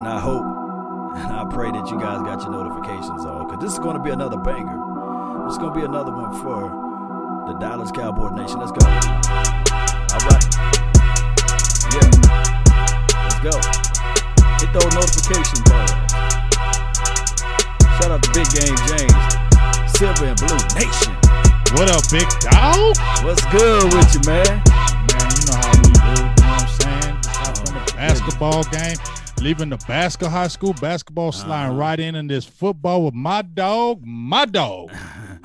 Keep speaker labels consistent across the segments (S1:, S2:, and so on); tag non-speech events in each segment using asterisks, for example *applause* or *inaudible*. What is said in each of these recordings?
S1: And I hope and I pray that you guys got your notifications on because this is going to be another banger. This is going to be another one for the Dallas Cowboy Nation. Let's go. All right. Yeah. Let's go. Hit those notification bells. Shout out to Big Game James, Silver and Blue Nation.
S2: What up, big dog?
S1: What's good with you, man?
S2: Man, you know how we do. You know what I'm saying? Just from the basketball game, leaving the Basco High School basketball, sliding
S1: Uh-huh.
S2: right in in this football with my dog, my dog. *laughs*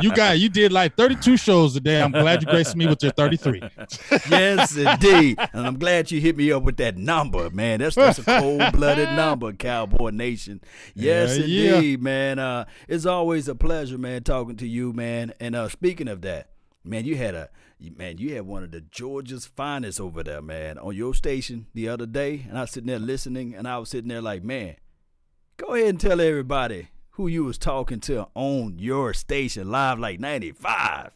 S2: you got, you did like 32 shows today. I'm glad you graced me with your 33. *laughs*
S1: yes, indeed. And I'm glad you hit me up with that number, man. That's that's a cold blooded number, Cowboy Nation. Yes,
S2: Yeah, yeah.
S1: indeed, man. Uh, it's always a pleasure, man, talking to you, man. And uh, speaking of that, man, you had a man, you had one of the Georgia's finest over there, man, on your station the other day. And I was sitting there listening, and I was sitting there like, man, go ahead and tell everybody who you was talking to on your station live like 95.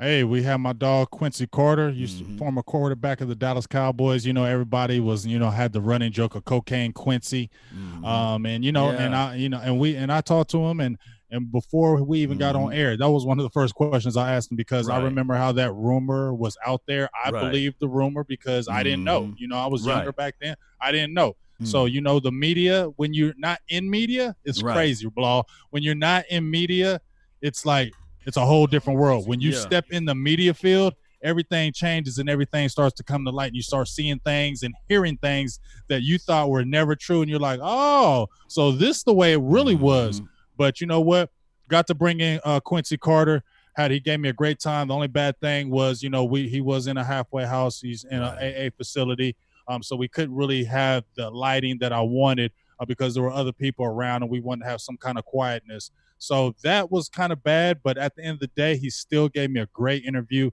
S2: Hey, we have my dog Quincy Carter, used
S1: Mhm.
S2: to former quarterback of the Dallas Cowboys. You know, everybody was, you know, had the running joke of cocaine Quincy.
S1: Mhm.
S2: Um, and you know, and I, you know, and we and I talked to him and and before we even got on
S1: Mhm.
S2: air, that was one of the first questions I asked him because I remember how that rumor was out there. I
S1: Right.
S2: believed the rumor because I didn't know.
S1: Mhm.
S2: You know, I was
S1: Right.
S2: younger back then. I didn't know. So
S1: Mhm.
S2: you know, the media when you're not in media, it's
S1: Right.
S2: crazy, blah. When you're not in media, it's like it's a whole different world. When you
S1: Yeah.
S2: step in the media field, everything changes and everything starts to come to light and you start seeing things and hearing things that you thought were never true and you're like oh so this the way it really was
S1: Mhm.
S2: But you know what? Got to bring in uh, quincy carter. Had he gave me a great time. The only bad thing was you know we he was in a halfway house. He's in
S1: Right.
S2: a aa facility. Um, so we couldn't really have the lighting that i wanted uh, because there were other people around and we wanted to have some kind of quietness. So that was kind of bad but at the end of the day he still gave me a great interview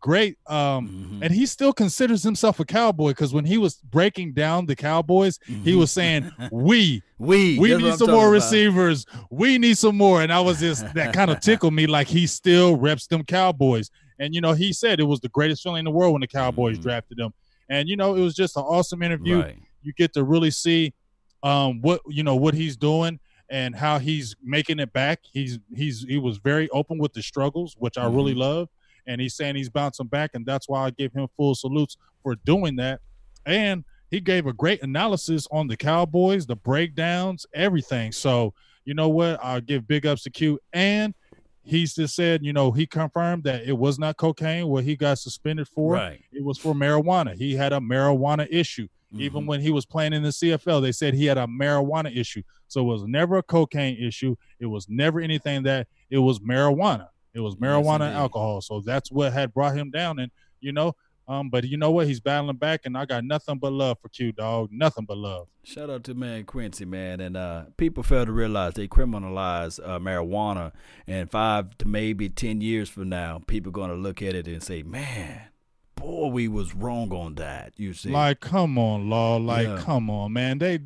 S2: great um
S1: Mhm.
S2: and he still considers himself a cowboy because when he was breaking down the Cowboys, he
S1: Mhm.
S2: was saying, *laughs* "We,
S1: we
S2: we
S1: that's
S2: need some more
S1: about.
S2: receivers. We need some more." And I was just that kind of tickled me, like he still reps them Cowboys. And you know, he said it was the greatest feeling in the world when the Cowboys
S1: Mhm.
S2: drafted him. And you know, it was just an awesome interview.
S1: Right.
S2: You get to really see um what you know what he's doing and how he's making it back. He's he's he was very open with the struggles, which I really
S1: Mhm.
S2: love. And he's saying he's bouncing back, and that's why I give him full salutes for doing that. And he gave a great analysis on the Cowboys, the breakdowns, everything. So you know what? I'll give big ups to Q. And he's just said, you know, he confirmed that it was not cocaine what he got suspended for.
S1: Right.
S2: It was for marijuana. He had a marijuana issue. Even
S1: Mhm.
S2: when he was playing in the CFL, they said he had a marijuana issue. So it was never a cocaine issue. It was never anything that it was marijuana. It was
S1: Yes,
S2: marijuana and alcohol. So that's what had brought him down. And you know, um, but you know what? He's battling back, and I got nothing but love for Q dog. Nothing but love.
S1: Shout out to man Quincy, man, and uh, people fail to realize they criminalize uh, marijuana, and five to maybe ten years from now, people gonna look at it and say, "Man, boy, we was wrong on that." You see,
S2: Like, come on, law. Like,
S1: Yeah.
S2: come on, man. They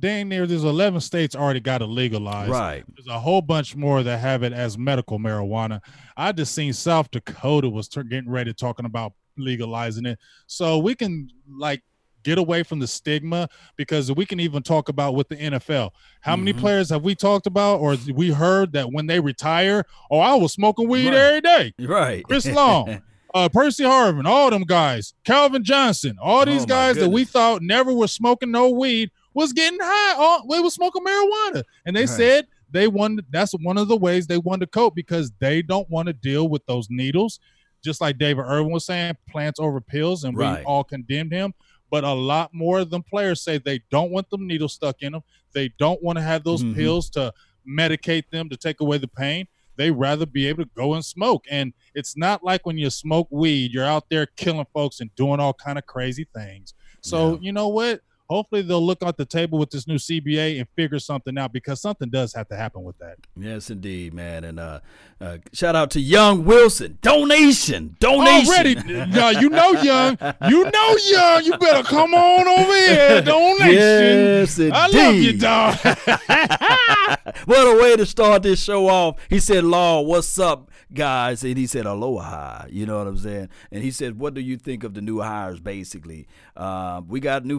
S2: dang near there's eleven states already got it legalized.
S1: right?
S2: There's a whole bunch more that have it as medical marijuana. I just seen South Dakota was tur- getting ready talking about legalizing it, so we can like get away from the stigma because we can even talk about with the NFL. How many
S1: Mhm.
S2: players have we talked about or we heard that when they retire, oh, I was smoking weed
S1: Right.
S2: every day.
S1: Right.
S2: Chris Long, *laughs* uh, Percy Harvin, all them guys, Calvin Johnson, all these
S1: Oh,
S2: guys that we thought never were smoking no weed was getting high. All they was smoking marijuana, and they
S1: Right.
S2: said they wanted. That's one of the ways they wanted to cope because they don't want to deal with those needles. Just like David Irvin was saying, plants over pills, and
S1: Right.
S2: we all condemned him. But a lot more of them players say they don't want them needles stuck in them. They don't want to have those
S1: Mhm.
S2: pills to medicate them to take away the pain they rather be able to go and smoke and it's not like when you smoke weed you're out there killing folks and doing all kind of crazy things so
S1: Yeah.
S2: you know what hopefully they'll look at the table with this new cba and figure something out because something does have to happen with that
S1: Yes, indeed, man, and uh, uh, shout out to Young Wilson. Donation, donation.
S2: already yeah, you know young you know young you better come on over here *laughs* donation
S1: Yes, indeed.
S2: i love you dog *laughs*
S1: what a way to start this show off. He said, Law, what's up, guys? And he said, Aloha. You know what I'm saying? And he said, What do you think of the new hires, basically? Uh, we got new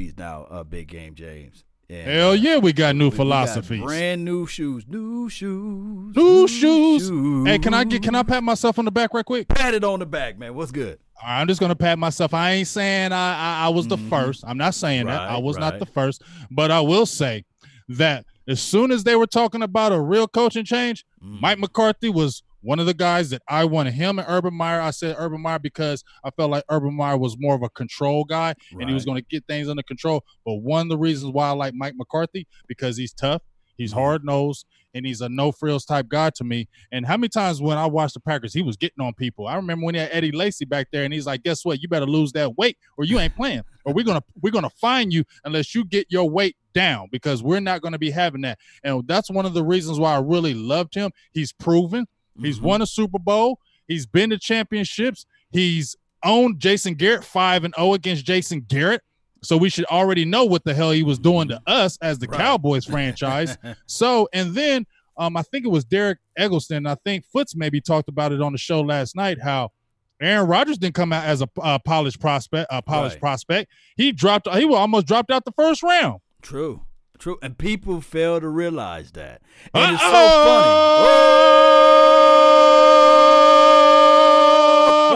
S1: philosophies now, uh, Big Game James.
S2: And, Hell yeah, we got new we, philosophies.
S1: got brand new shoes. New shoes.
S2: New, new shoes. shoes. Hey, can I get can I pat myself on the back right quick?
S1: Pat it on the back, man. What's good?
S2: I'm just gonna pat myself. I ain't saying I I, I was the mm-hmm. first. I'm not saying right, that. I was right. not the first, but I will say that as soon as they were talking about a real coaching change, mm. Mike McCarthy was one of the guys that I wanted him and Urban Meyer. I said Urban Meyer because I felt like Urban Meyer was more of a control guy right. and he was going to get things under control. But one of the reasons why I like Mike McCarthy because he's tough, he's mm-hmm. hard nosed, and he's a no frills type guy to me. And how many times when I watched the Packers, he was getting on people. I remember when he had Eddie Lacy back there, and he's like, "Guess what? You better lose that weight, or you ain't playing, or we're gonna we're gonna fine you unless you get your weight down because we're not gonna be having that." And that's one of the reasons why I really loved him. He's proven. He's mm-hmm. won a Super Bowl. He's been to championships. He's owned Jason Garrett 5 and 0 against Jason Garrett. So we should already know what the hell he was doing to us as the right. Cowboys franchise. *laughs* so, and then um, I think it was Derek Eggleston. I think Foots maybe talked about it on the show last night. How Aaron Rodgers didn't come out as a uh, polished prospect. A polished right. prospect. He dropped. He almost dropped out the first round.
S1: True. True. And people fail to realize that. And Uh-oh! it's so funny.
S2: Oh!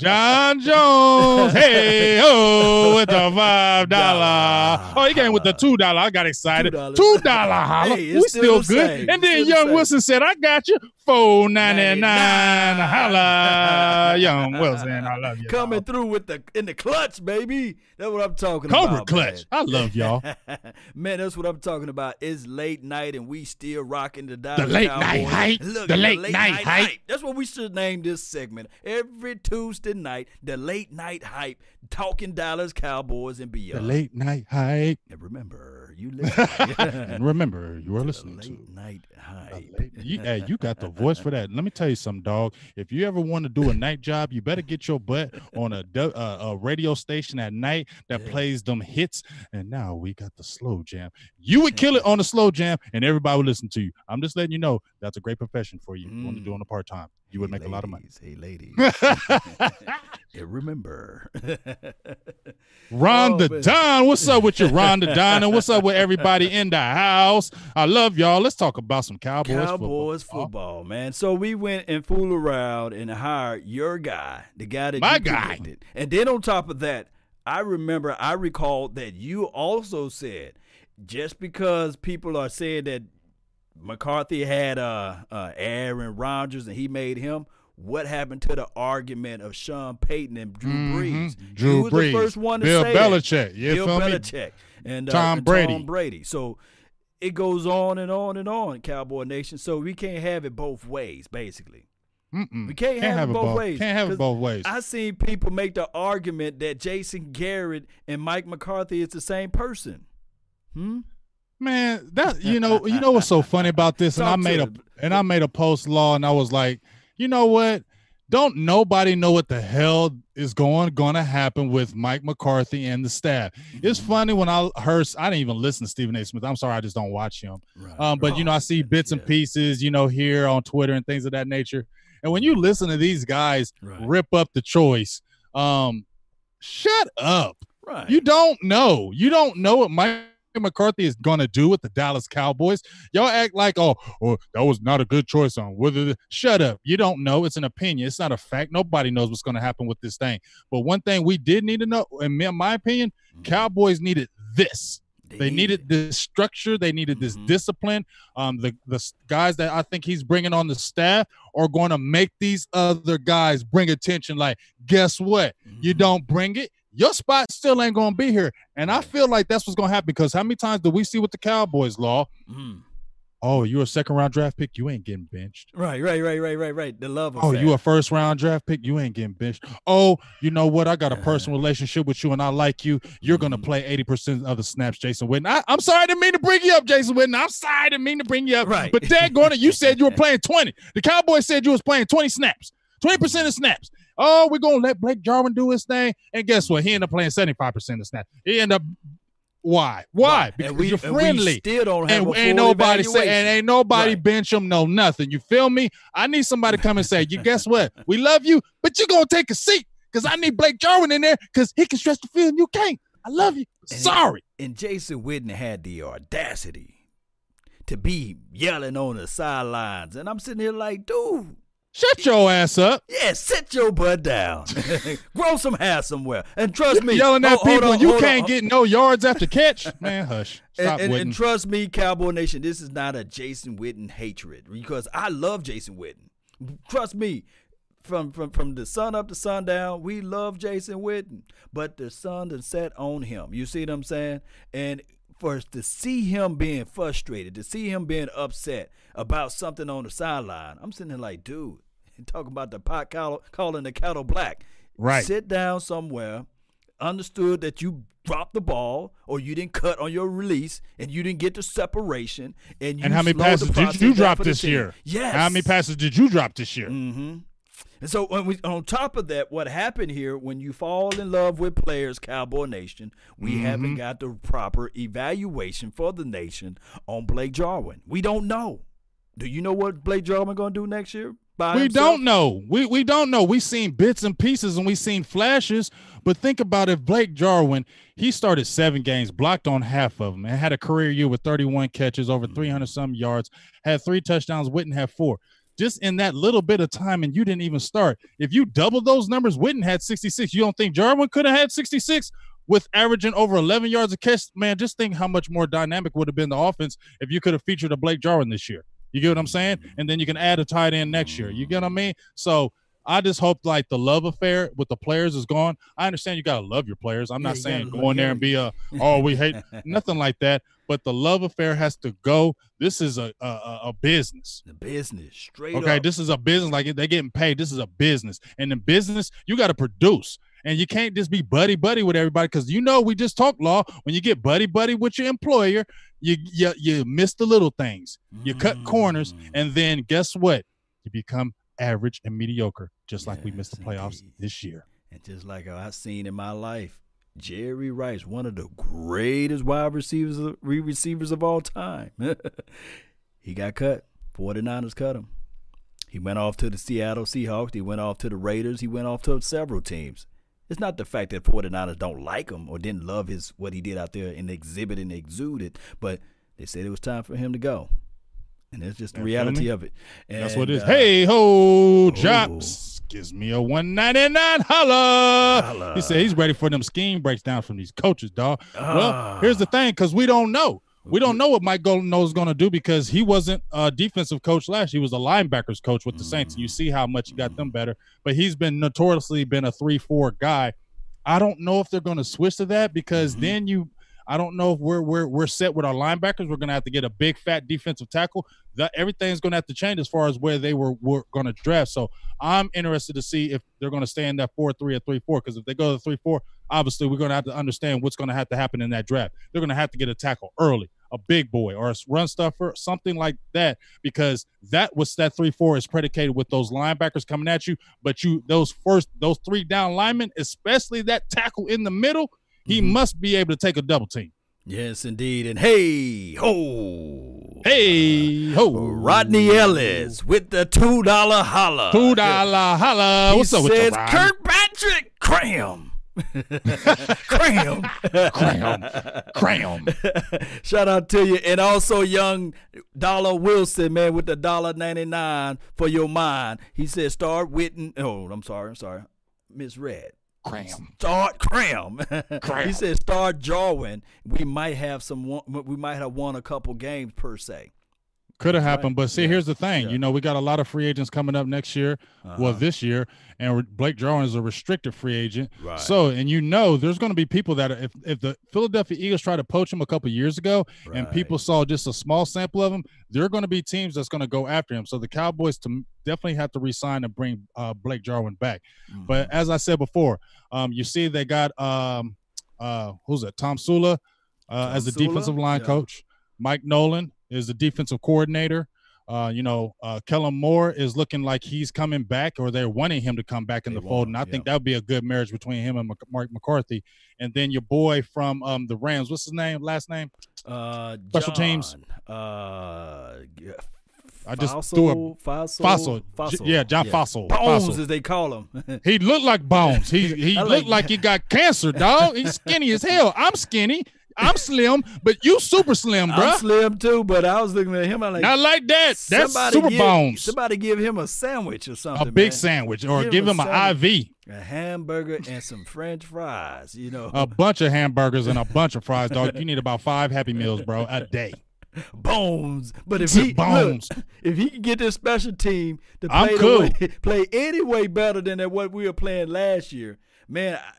S2: John Jones, *laughs* hey oh, with the five dollar. Oh, he came with the two dollar. I got excited. Two dollar holla. Hey, we still, still good. Same. And then Young Wilson said, "I got you four ninety nine. Holla, Young Wilson, I love you.
S1: Coming through with the in the clutch, baby. That's what I'm talking
S2: Cobra
S1: about.
S2: clutch. Man. I love y'all. *laughs*
S1: man, that's what I'm talking about. It's late night and we still rocking the Dallas
S2: The late night hype. Look, the, late late night, night hype.
S1: That's what we should name this segment. Every Tuesday night, the late night hype, talking Dallas Cowboys and beyond.
S2: The late night hype.
S1: And remember, you *laughs* listen.
S2: and remember, you are listening
S1: late
S2: to
S1: night hype.
S2: Late, you, hey, you got the voice for that. Let me tell you something, dog. If you ever want to do a night job, you better get your butt on a uh, a radio station at night that yeah. plays them hits. And now we got the slow jam. You would kill it on the slow jam, and everybody would listen to you. I'm just letting you know that's a great profession for you. Mm. You want to do on a part time you would hey, make
S1: ladies,
S2: a lot of money.
S1: Hey, ladies. *laughs* hey, remember.
S2: Ron oh, the. Don. What's up with you, Ron the Don? And what's up with everybody in the house? I love y'all. Let's talk about some Cowboys,
S1: Cowboys football. football, man. So we went and fooled around and hired your guy, the guy that
S2: My
S1: you
S2: guy.
S1: Predicted. And then on top of that, I remember, I recall that you also said just because people are saying that McCarthy had uh, uh, Aaron Rodgers and he made him. What happened to the argument of Sean Payton and Drew mm-hmm. Brees?
S2: Drew
S1: was
S2: Brees.
S1: the first one to
S2: Bill
S1: say
S2: Belichick.
S1: It. Bill Belichick.
S2: Me? And uh, Tom Brady.
S1: Tom Brady. So it goes on and on and on, Cowboy Nation. So we can't have it both ways, basically.
S2: Mm-mm.
S1: We can't, can't have, have, it both, both ways.
S2: Can't have it both ways.
S1: I seen people make the argument that Jason Garrett and Mike McCarthy is the same person. Hmm.
S2: Man, that you know, *laughs* you know what's so funny about this? And I made a and I made a post law, and I was like, you know what? Don't nobody know what the hell is going gonna happen with Mike McCarthy and the staff. It's mm-hmm. funny when I heard I didn't even listen to Stephen A. Smith. I'm sorry, I just don't watch him. Right. Um, but you know, I see bits and pieces, you know, here on Twitter and things of that nature. And when you listen to these guys right. rip up the choice, um, shut up.
S1: Right.
S2: You don't know. You don't know what Mike McCarthy is going to do with the Dallas Cowboys. Y'all act like, oh, oh, that was not a good choice on whether. The, shut up. You don't know. It's an opinion. It's not a fact. Nobody knows what's going to happen with this thing. But one thing we did need to know, and in my opinion, mm-hmm. Cowboys needed this. They, they needed this structure. They needed this mm-hmm. discipline. Um, the the guys that I think he's bringing on the staff are going to make these other guys bring attention. Like, guess what? Mm-hmm. You don't bring it, your spot still ain't gonna be here. And I feel like that's what's gonna happen because how many times do we see with the Cowboys law? Mm. Oh, you're a second round draft pick, you ain't getting benched.
S1: Right, right, right, right, right, right. The love.
S2: Oh, you a first round draft pick, you ain't getting benched. Oh, you know what? I got a personal relationship with you, and I like you. You're gonna mm-hmm. play eighty percent of the snaps, Jason Witten. I, am sorry, I didn't mean to bring you up, Jason Witten. I'm sorry, I didn't mean to bring you up.
S1: Right.
S2: But Dad Gordon, you said you were *laughs* playing twenty. The Cowboys said you was playing twenty snaps, twenty percent of snaps. Oh, we're gonna let Blake Jarwin do his thing. And guess what? He ended up playing 75% of snaps. He ended up Why? Why? Because
S1: we,
S2: you're friendly.
S1: still don't have
S2: And ain't nobody say, and ain't nobody
S1: Right.
S2: bench him, no nothing. You feel me? I need somebody to come and say, you guess *laughs* what? We love you, but you're gonna take a seat because I need Blake Jarwin in there because he can stretch the field and you can't. I love you.
S1: And he-
S2: Sorry.
S1: And Jason Witten had the audacity to be yelling on the sidelines. And I'm sitting here like, dude,
S2: Shut your ass up.
S1: yeah, sit your butt down. *laughs* Grow some hair somewhere. And trust me.
S2: Yelling at
S1: oh, hold
S2: people
S1: on,
S2: and you can't
S1: on.
S2: get no yards after catch. *laughs* Man, hush.
S1: And,
S2: Stop
S1: and,
S2: Witten.
S1: and trust me, Cowboy Nation, this is not a Jason Witten hatred because I love Jason Witten. Trust me, from from from the sun up to sundown, we love Jason Witten, but the sun has set on him. You see what I'm saying? And for us to see him being frustrated, to see him being upset about something on the sideline, I'm sitting there like, dude, talking about the pot cattle, calling the cattle black.
S2: Right.
S1: Sit down somewhere, understood that you dropped the ball or you didn't cut on your release and you didn't get the separation and you
S2: and how many passes did you drop this year?
S1: Yes.
S2: How many passes did you drop this year?
S1: Mm-hmm. And so when we, on top of that, what happened here when you fall in love with players, Cowboy Nation, we
S2: Mm-hmm.
S1: haven't got the proper evaluation for the nation on Blake Jarwin. We don't know. Do you know what Blake Jarwin going to do next year?
S2: We
S1: himself?
S2: don't know. We we don't know. We've seen bits and pieces and we've seen flashes. But think about if Blake Jarwin, he started seven games, blocked on half of them, and had a career year with 31 catches, over mm-hmm. 300 some yards, had three touchdowns. Witten had four. Just in that little bit of time, and you didn't even start. If you double those numbers, Witten had 66. You don't think Jarwin could have had 66 with averaging over 11 yards a catch? Man, just think how much more dynamic would have been the offense if you could have featured a Blake Jarwin this year. You get what I'm saying? And then you can add a tight end next year. You get what I mean? So I just hope like the love affair with the players is gone. I understand you gotta love your players. I'm
S1: Yeah,
S2: not saying go in there and be a oh we hate *laughs* nothing like that. But the love affair has to go. This is a a, a- a business.
S1: the business straight
S2: Okay,
S1: up.
S2: this is a business. Like they're getting paid. This is a business, and in business, you got to produce, and you can't just be buddy buddy with everybody because you know we just talked law. When you get buddy buddy with your employer, you you you miss the little things. You cut corners,
S1: Mm.
S2: and then guess what? You become average and mediocre, just like we missed the playoffs
S1: indeed.
S2: this year.
S1: And just like I've seen in my life, Jerry Rice, one of the greatest wide receivers re- receivers of all time. *laughs* he got cut. 49ers cut him. He went off to the Seattle Seahawks. He went off to the Raiders. He went off to several teams. It's not the fact that 49ers don't like him or didn't love his what he did out there and exhibit and exude it, but they said it was time for him to go. And that's just the reality of it.
S2: And, That's what it is.
S1: Uh,
S2: hey ho, Chops gives me a one ninety nine. Holla.
S1: Holla.
S2: He said he's ready for them scheme breakdowns from these coaches, dog.
S1: Ah.
S2: Well, here's the thing, because we don't know. We don't know what Mike Golden knows going to do because he wasn't a defensive coach last. He was a linebackers coach with the Saints. You see how much he got them better, but he's been notoriously been a three-four guy. I don't know if they're going to switch to that because
S1: Mhm.
S2: then you, I don't know if we're we're we're set with our linebackers. We're going to have to get a big fat defensive tackle. That everything's going to have to change as far as where they were were going to draft. So I'm interested to see if they're going to stay in that four-three or three-four. Because if they go to three-four, obviously we're going to have to understand what's going to have to happen in that draft. They're going to have to get a tackle early, a big boy or a run stuffer, something like that, because that was that three four is predicated with those linebackers coming at you. But you those first those three down linemen, especially that tackle in the middle, he
S1: Mhm.
S2: must be able to take a double team.
S1: Yes, indeed. And hey, ho.
S2: Hey ho,
S1: Rodney Ellis with the two dollar holla.
S2: two dollar holla. What's up with
S1: says,
S2: you, Rod?
S1: Kirkpatrick, cram. *laughs* cram.
S2: Cram. Cram. *laughs*
S1: Shout out to you. And also young Dollar Wilson, man, with the dollar ninety nine for your mind. He said start Witten. Oh, I'm sorry, I'm sorry. Misread.
S2: Cram.
S1: Start cram. *laughs*
S2: Cram.
S1: he said start Jarwin. We might have some. We might have won a couple games per se.
S2: Could have
S1: Right.
S2: happened, but see,
S1: Yeah.
S2: here's the thing.
S1: Yeah.
S2: You know, we got a lot of free agents coming up next year. Well,
S1: Uh-huh.
S2: this year, and re- Blake Jarwin is a restricted free agent.
S1: Right.
S2: So, and you know, there's going to be people that if if the Philadelphia Eagles tried to poach him a couple years ago, and people saw just a small sample of him, there are going to be teams that's going to go after him. So the Cowboys to definitely have to resign and bring uh, Blake Jarwin back.
S1: Mhm.
S2: But as I said before, um, you see they got um, uh, who's that? Tom Sula uh,
S1: Tom
S2: as the
S1: Sula?
S2: defensive line
S1: Yeah.
S2: coach. Mike Nolan is the defensive coordinator. Uh, you know, uh, Kellen Moore is looking like he's coming back, or they're wanting him to come back in
S1: They
S2: the fold. And I think that would be a good marriage between him and Mark McCarthy. And then your boy from um, the Rams, what's his name? Last name?
S1: Uh,
S2: Special teams.
S1: Uh, yeah,
S2: I just
S1: Fassel,
S2: threw a Fassel, Fassel.
S1: Fassel.
S2: yeah, John Fassel.
S1: Bones,
S2: Fassel.
S1: as they call him. *laughs*
S2: He looked like Bones. He he
S1: I
S2: looked
S1: like-
S2: like he got cancer, dog. He's skinny as hell. I'm skinny. I'm slim, but you super slim,
S1: bro.
S2: I'm
S1: slim too, but I was looking at him. I'm like,
S2: Not like that. That's
S1: somebody
S2: super
S1: give,
S2: bones.
S1: Somebody give him a sandwich or something.
S2: A big
S1: man.
S2: sandwich, or
S1: Give
S2: give
S1: him
S2: him an IV.
S1: a hamburger and some French fries. You know,
S2: A bunch of hamburgers and a bunch of fries, dog. You need about five Happy Meals, bro, a day. *laughs*
S1: bones. But if he *laughs*
S2: bones.
S1: look, if he can get this special team to play
S2: cool.
S1: way, *laughs* play any way better than that what we were playing last year, man, I-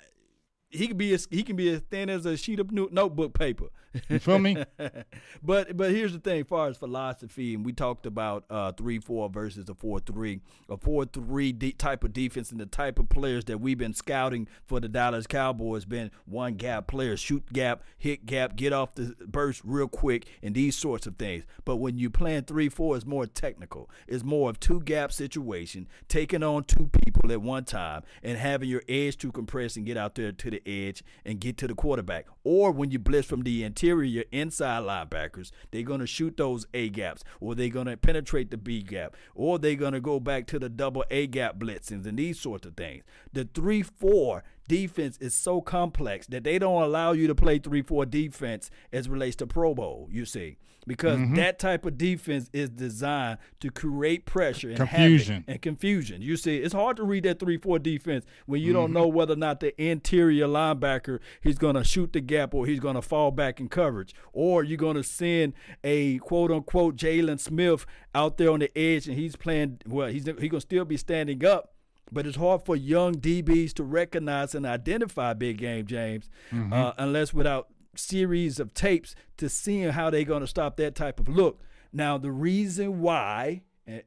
S1: he can be as he can be as thin as a sheet of notebook paper.
S2: You feel me? *laughs*
S1: but but here's the thing, as far as philosophy, and we talked about uh, three four versus a four three, a four three de- type of defense, and the type of players that we've been scouting for the Dallas Cowboys been one gap players, shoot gap, hit gap, get off the burst real quick, and these sorts of things. But when you playing three four, it's more technical. It's more of two gap situation, taking on two people at one time, and having your edge to compress and get out there to the edge and get to the quarterback. Or when you blitz from the interior, your inside linebackers, they're going to shoot those A gaps, or they're going to penetrate the B gap, or they're going to go back to the double A gap blitzings and these sorts of things. The 3 4 defense is so complex that they don't allow you to play 3 4 defense as relates to Pro Bowl, you see. Because mm-hmm. that type of defense is designed to create pressure and
S2: Confusion.
S1: and confusion. You see, it's hard to read that three-four defense when you don't mm-hmm. know whether or not the interior linebacker he's going to shoot the gap or he's going to fall back in coverage, or you're going to send a quote-unquote Jaylon Smith out there on the edge and he's playing. Well, he's he's going to still be standing up. But it's hard for young DBs to recognize and identify big game James, uh, unless without series of tapes to seeing how they're going to stop that type of look. Now, the reason why uh,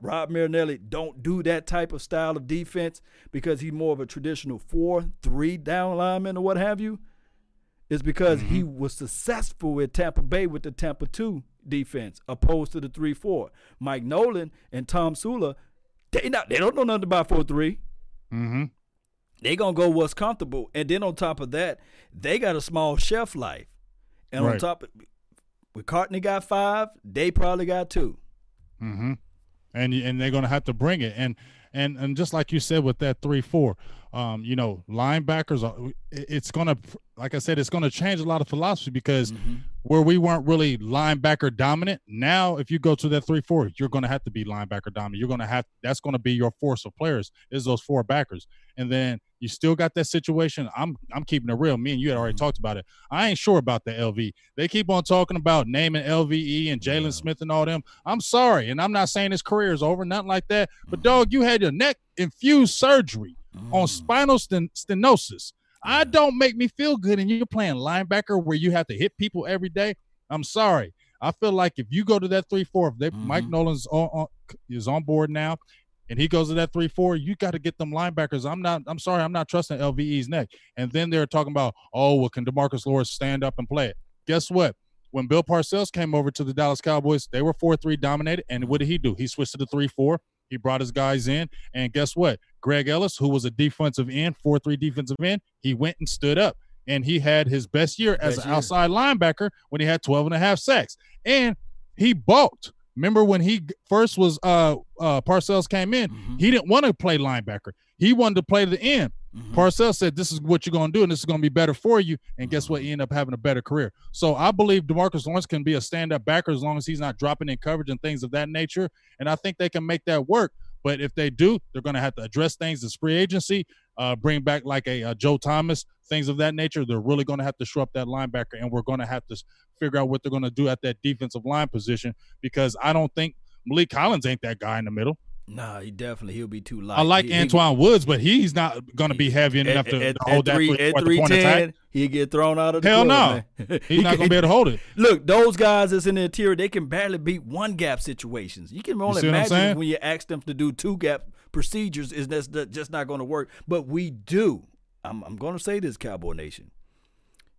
S1: Rod Marinelli don't do that type of style of defense because he's more of a traditional four, three down lineman or what have you, is because he was successful at Tampa Bay with the Tampa two defense opposed to the three four. Mike Nolan and Tom Sula, they not they don't know nothing about four three
S2: Mm-hmm.
S1: they gonna go what's comfortable, and then on top of that, they got a small shelf life, and on
S2: Right.
S1: top, of, McCarthy got five, they probably got two.
S2: Mm-hmm. And and they're gonna have to bring it. And and and just like you said with that three four, um, you know, linebackers are it's gonna like I said, it's gonna change a lot of philosophy because where we weren't really linebacker dominant, now if you go to that three four, you're gonna have to be linebacker dominant. You're gonna have that's gonna be your force of players is those four backers. And then you still got that situation. I'm I'm keeping it real. Me and you had already mm-hmm. talked about it. I ain't sure about the LV. They keep on talking about naming LVE and Jaylon
S1: Yeah.
S2: Smith and all them. I'm sorry, and I'm not saying his career is over, nothing like that. But mm-hmm. dog, you had your neck infused surgery on mm. spinal sten- stenosis. I don't make me feel good, and you're playing linebacker where you have to hit people every day. I'm sorry. I feel like if you go to that three four, if they, Mike
S1: Mhm.
S2: Nolan's on, on is on board now, and he goes to that three four, you got to get them linebackers. I'm not. I'm sorry. I'm not trusting LVE's neck. And then they're talking about, oh, well, can Demarcus Lawrence stand up and play it? Guess what? When Bill Parcells came over to the Dallas Cowboys, they were four three dominated, and what did he do? He switched to the three four. He brought his guys in, and guess what? Greg Ellis, who was a defensive end, four three defensive end, he went and stood up, and he had his best year as
S1: Best
S2: an
S1: year.
S2: outside linebacker when he had 12 and a half sacks, and he balked. Remember when he first was uh uh Parcells came in,
S1: Mhm.
S2: he didn't want to play linebacker. He wanted to play the end.
S1: Mhm.
S2: Parcells said, "This is what you're going to do, and this is going to be better for you." And guess what? He ended up having a better career. So I believe Demarcus Lawrence can be a stand-up backer as long as he's not dropping in coverage and things of that nature. And I think they can make that work. But if they do, they're going to have to address things as free agency, uh, bring back like a, uh Joe Thomas, things of that nature. They're really going to have to shore up that linebacker, and we're going to have to figure out what they're going to do at that defensive line position because I don't think Maliek Collins ain't that guy in the middle.
S1: Nah, he definitely he'll be too light.
S2: I like
S1: He- he-
S2: Antwaun Woods, but he's not going to be heavy
S1: at,
S2: enough to,
S1: at,
S2: hold
S1: at
S2: that
S1: three,
S2: three,
S1: at
S2: at attack.
S1: 310, he'll get thrown out of the
S2: Hell
S1: club,
S2: no.
S1: man.
S2: He's not *laughs* going to be able to hold it.
S1: Look, those guys that's in the interior, they can barely beat one gap situations. You can only
S2: see
S1: imagine when you ask them to do two gap procedures, is that's just not going to work. But we do. I'm, I'm going to say this, Cowboy Nation.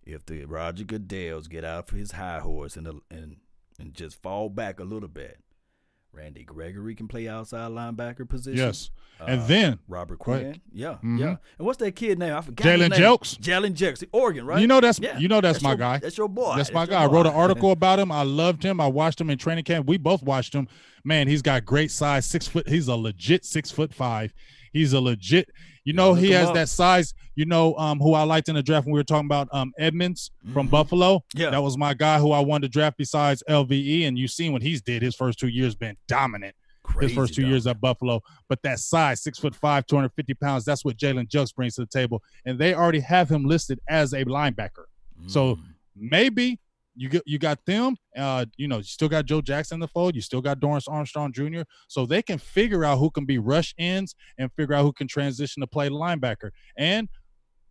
S1: If the Roger Goodell's get out for his high horse and and and just fall back a little bit, Randy Gregory can play outside linebacker position.
S2: Yes.
S1: Uh,
S2: and then
S1: Robert. Quinn. Yeah,
S2: Mhm.
S1: yeah. And what's that kid name? I forgot.
S2: Jalen. Jelks.
S1: Jalen Jelks, Oregon, right?
S2: you know that's
S1: Yeah.
S2: you know that's, my
S1: your,
S2: guy.
S1: That's your boy.
S2: That's my
S1: your
S2: guy. I wrote an article about him. I loved him. I watched him in training camp. We both watched him. Man, he's got great size. Six foot. He's a legit six foot five. He's a legit. You know, he has
S1: up.
S2: that size. You know, um, who I liked in the draft when we were talking about um Edmunds from
S1: Mhm.
S2: Buffalo.
S1: Yeah.
S2: That was my guy who I wanted to draft besides LVE. And you've seen what he's did his first two years been dominant.
S1: Crazy
S2: his first two
S1: dog.
S2: years at Buffalo. But that size, six foot five, 250 pounds, that's what Jalen Jelks brings to the table. And they already have him listed as a linebacker. So
S1: Mm.
S2: maybe you get you got them. Uh, you know, you still got Joe Jackson in the fold. You still got Dorance Armstrong Jr. So they can figure out who can be rush ends and figure out who can transition to play linebacker. And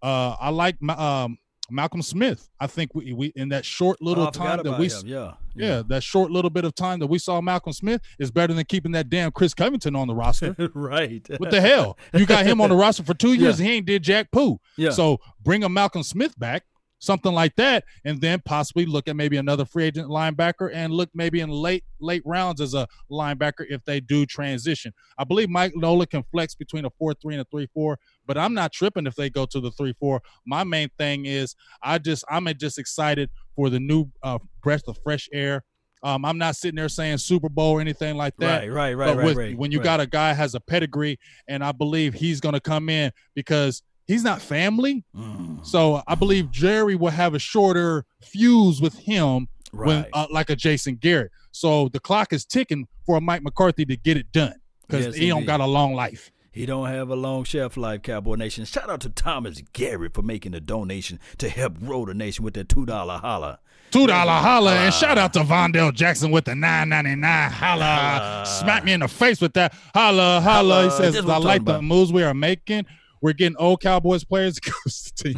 S2: uh, I like Ma- um, Malcolm Smith. I think we, we in that short
S1: Oh,
S2: little
S1: forgot
S2: time that we
S1: him. yeah,
S2: yeah, that short little bit of time that we saw Malcolm Smith is better than keeping that damn Chris Covington on the roster. *laughs*
S1: right.
S2: what the hell? You got him on the *laughs* roster for two years
S1: Yeah.
S2: and he ain't did jack poo.
S1: Yeah.
S2: So bring a Malcolm Smith back, something like that, and then possibly look at maybe another free agent linebacker and look maybe in late late rounds as a linebacker if they do transition. I believe Mike Nolan can flex between a four three and a three four, but I'm not tripping if they go to the three four. My main thing is I just I'm just excited for the new uh, breath of fresh air. Um, I'm not sitting there saying Super Bowl or anything like that.
S1: right, right, right,
S2: But
S1: right,
S2: with,
S1: right.
S2: when you
S1: right.
S2: got a guy has a pedigree, and I believe he's going to come in because he's not family.
S1: Mm,
S2: So I believe Jerry will have a shorter fuse with him when uh, like a Jason Garrett. So the clock is ticking for Mike McCarthy to get it done because
S1: Yes,
S2: he don't got a long life.
S1: He don't have a long shelf life, Cowboy Nation. Shout out to Thomas Garrett for making a donation to help grow the nation with that two dollar holla.
S2: Two dollar holla and shout out to Vondell Jackson with the nine ninety nine holla. *laughs* Smack me in the face with that holla holla. He says I like the
S1: about."
S2: moves we are making. We're getting old Cowboys players. to coach *laughs* the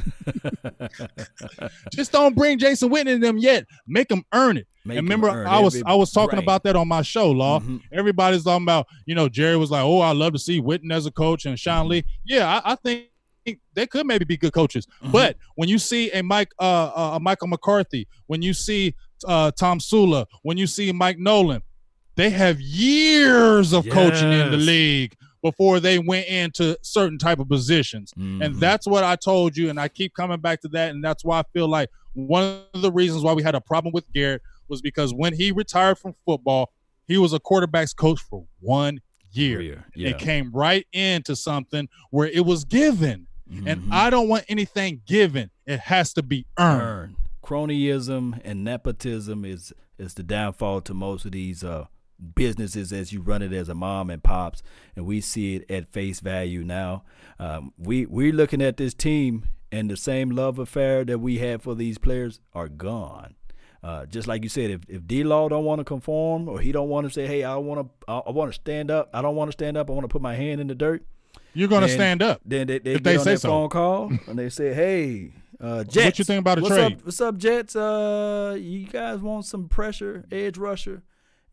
S2: team. *laughs* Just don't bring Jason Witten in them yet. Make them earn it.
S1: Make
S2: and remember, I was I was talking
S1: grain.
S2: about that on my show, Law.
S1: Mhm.
S2: Everybody's talking about, you know, Jerry was like, "Oh, I love to see Witten as a coach and Sean Lee." Yeah, I, I think they could maybe be good coaches.
S1: Mhm.
S2: But when you see a Mike, uh, uh, a Michael McCarthy, when you see uh, Tom Sula, when you see Mike Nolan, they have years of coaching in the league before they went into certain type of positions. And
S1: Mhm.
S2: that's what I told you, and I keep coming back to that, and that's why I feel like one of the reasons why we had a problem with Garrett was because when he retired from football, he was a quarterbacks coach for one year.
S1: Career, Yeah.
S2: It came right into something where it was given, and
S1: Mhm.
S2: I don't want anything given. It has to be earned.
S1: earn. Cronyism and nepotism is is the downfall to most of these uh, businesses as you run it as a mom and pops, and we see it at face value now. Um, we we're looking at this team, and the same love affair that we had for these players are gone. Uh, just like you said, if if D Law don't want to conform or he don't want to say, "Hey, I want to, I, I want to stand up. I don't want to stand up. I want to put my hand in the dirt."
S2: You're going to
S1: Man,
S2: stand up.
S1: Then they, they
S2: If
S1: get
S2: they
S1: on
S2: say
S1: that
S2: so.
S1: phone call *laughs* and they say, "Hey, uh, Jets,
S2: What you think about a
S1: what's
S2: trade?
S1: Up, what's up, Jets? Uh, you guys want some pressure, edge rusher,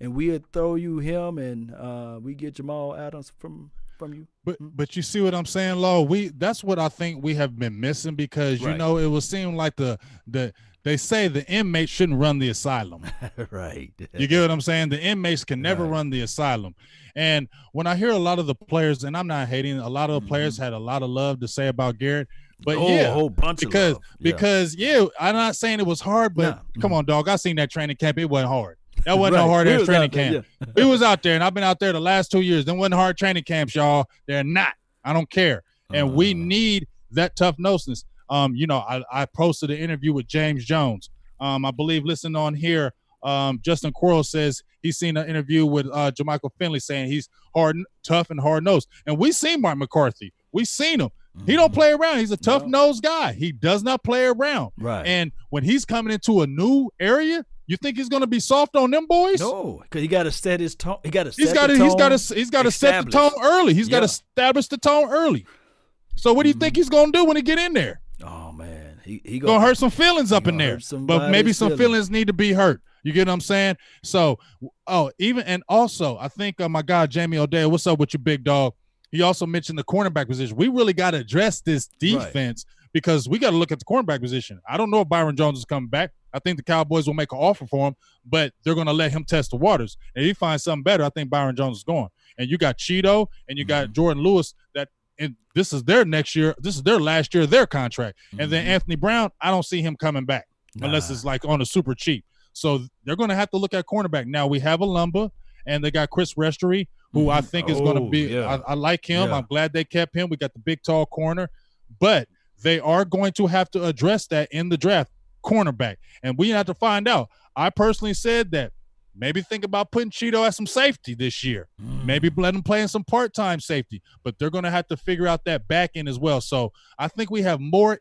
S1: and we'll throw you him, and uh, we get Jamal Adams from from you."
S2: But mm-hmm. but you see what I'm saying, Law? We that's what I think we have been missing because you know it would seem like the the they say the inmates shouldn't run the asylum. *laughs*
S1: right.
S2: You get what I'm saying? The inmates can never
S1: Right.
S2: run the asylum. And when I hear a lot of the players, and I'm not hating, a lot of the players mm-hmm. had a lot of love to say about Garrett. But
S1: oh,
S2: yeah,
S1: a whole bunch
S2: because
S1: of love. Yeah.
S2: because yeah, I'm not saying it was hard, but
S1: Nah.
S2: come mm-hmm. on, dog. I seen that training camp. It wasn't hard. That wasn't
S1: Right.
S2: no hard ass training
S1: there,
S2: camp.
S1: yeah.
S2: we was out there, and I've been out there the last two years. Them wasn't hard training camps, y'all. They're not. I don't care. And we
S1: Uh,
S2: need that tough noseness. Um, you know, I, I posted an interview with James Jones. Um, I believe listen on here. Um, Justin Quarles says he's seen an interview with uh Jermichael Finley saying he's hard, tough, and hard nosed. And we seen Mark McCarthy. We seen him. He don't play around. He's a tough nosed guy. He does not play around.
S1: right.
S2: And when he's coming into a new area, you think he's going to be soft on them boys?
S1: no, because he got to set his tone. He got to.
S2: He's got to. He's got to. He's got to set the tone early. He's got to establish the tone early. So what do you think he's going to do when he get in there?
S1: Oh man, he he
S2: Gonna hurt some feelings up in there. But maybe some
S1: feelings.
S2: feelings need to be hurt. You get what I'm saying? So, oh, even and also, I think uh, my guy Jamie O'Dell. What's up with you, big dog? He also mentioned the cornerback position. We really got to address this defense because we got to look at the cornerback position. I don't know if Byron Jones is coming back. I think the Cowboys will make an offer for him, but they're going to let him test the waters. And if he finds something better, I think Byron Jones is going. And you got Cheeto and you got mm-hmm. Jourdan Lewis that and this is their next year. This is their last year of their contract. Mm-hmm. And then mm-hmm. Anthony Brown, I don't see him coming back nah. unless it's like on a super cheap. So they're going to have to look at cornerback. Now we have a Lumba and they got Chris Restrepo, who I mm-hmm. think is going to be. Oh, yeah. I, I, like him. Yeah. I'm glad they kept him. We got the big tall corner, but they are going to have to address that in the draft, cornerback, and we have to find out. I personally said that maybe think about putting Cheeto at some safety this year. Mm. Maybe let him play in some part time safety, but they're going to have to figure out that back end as well. So I think we have more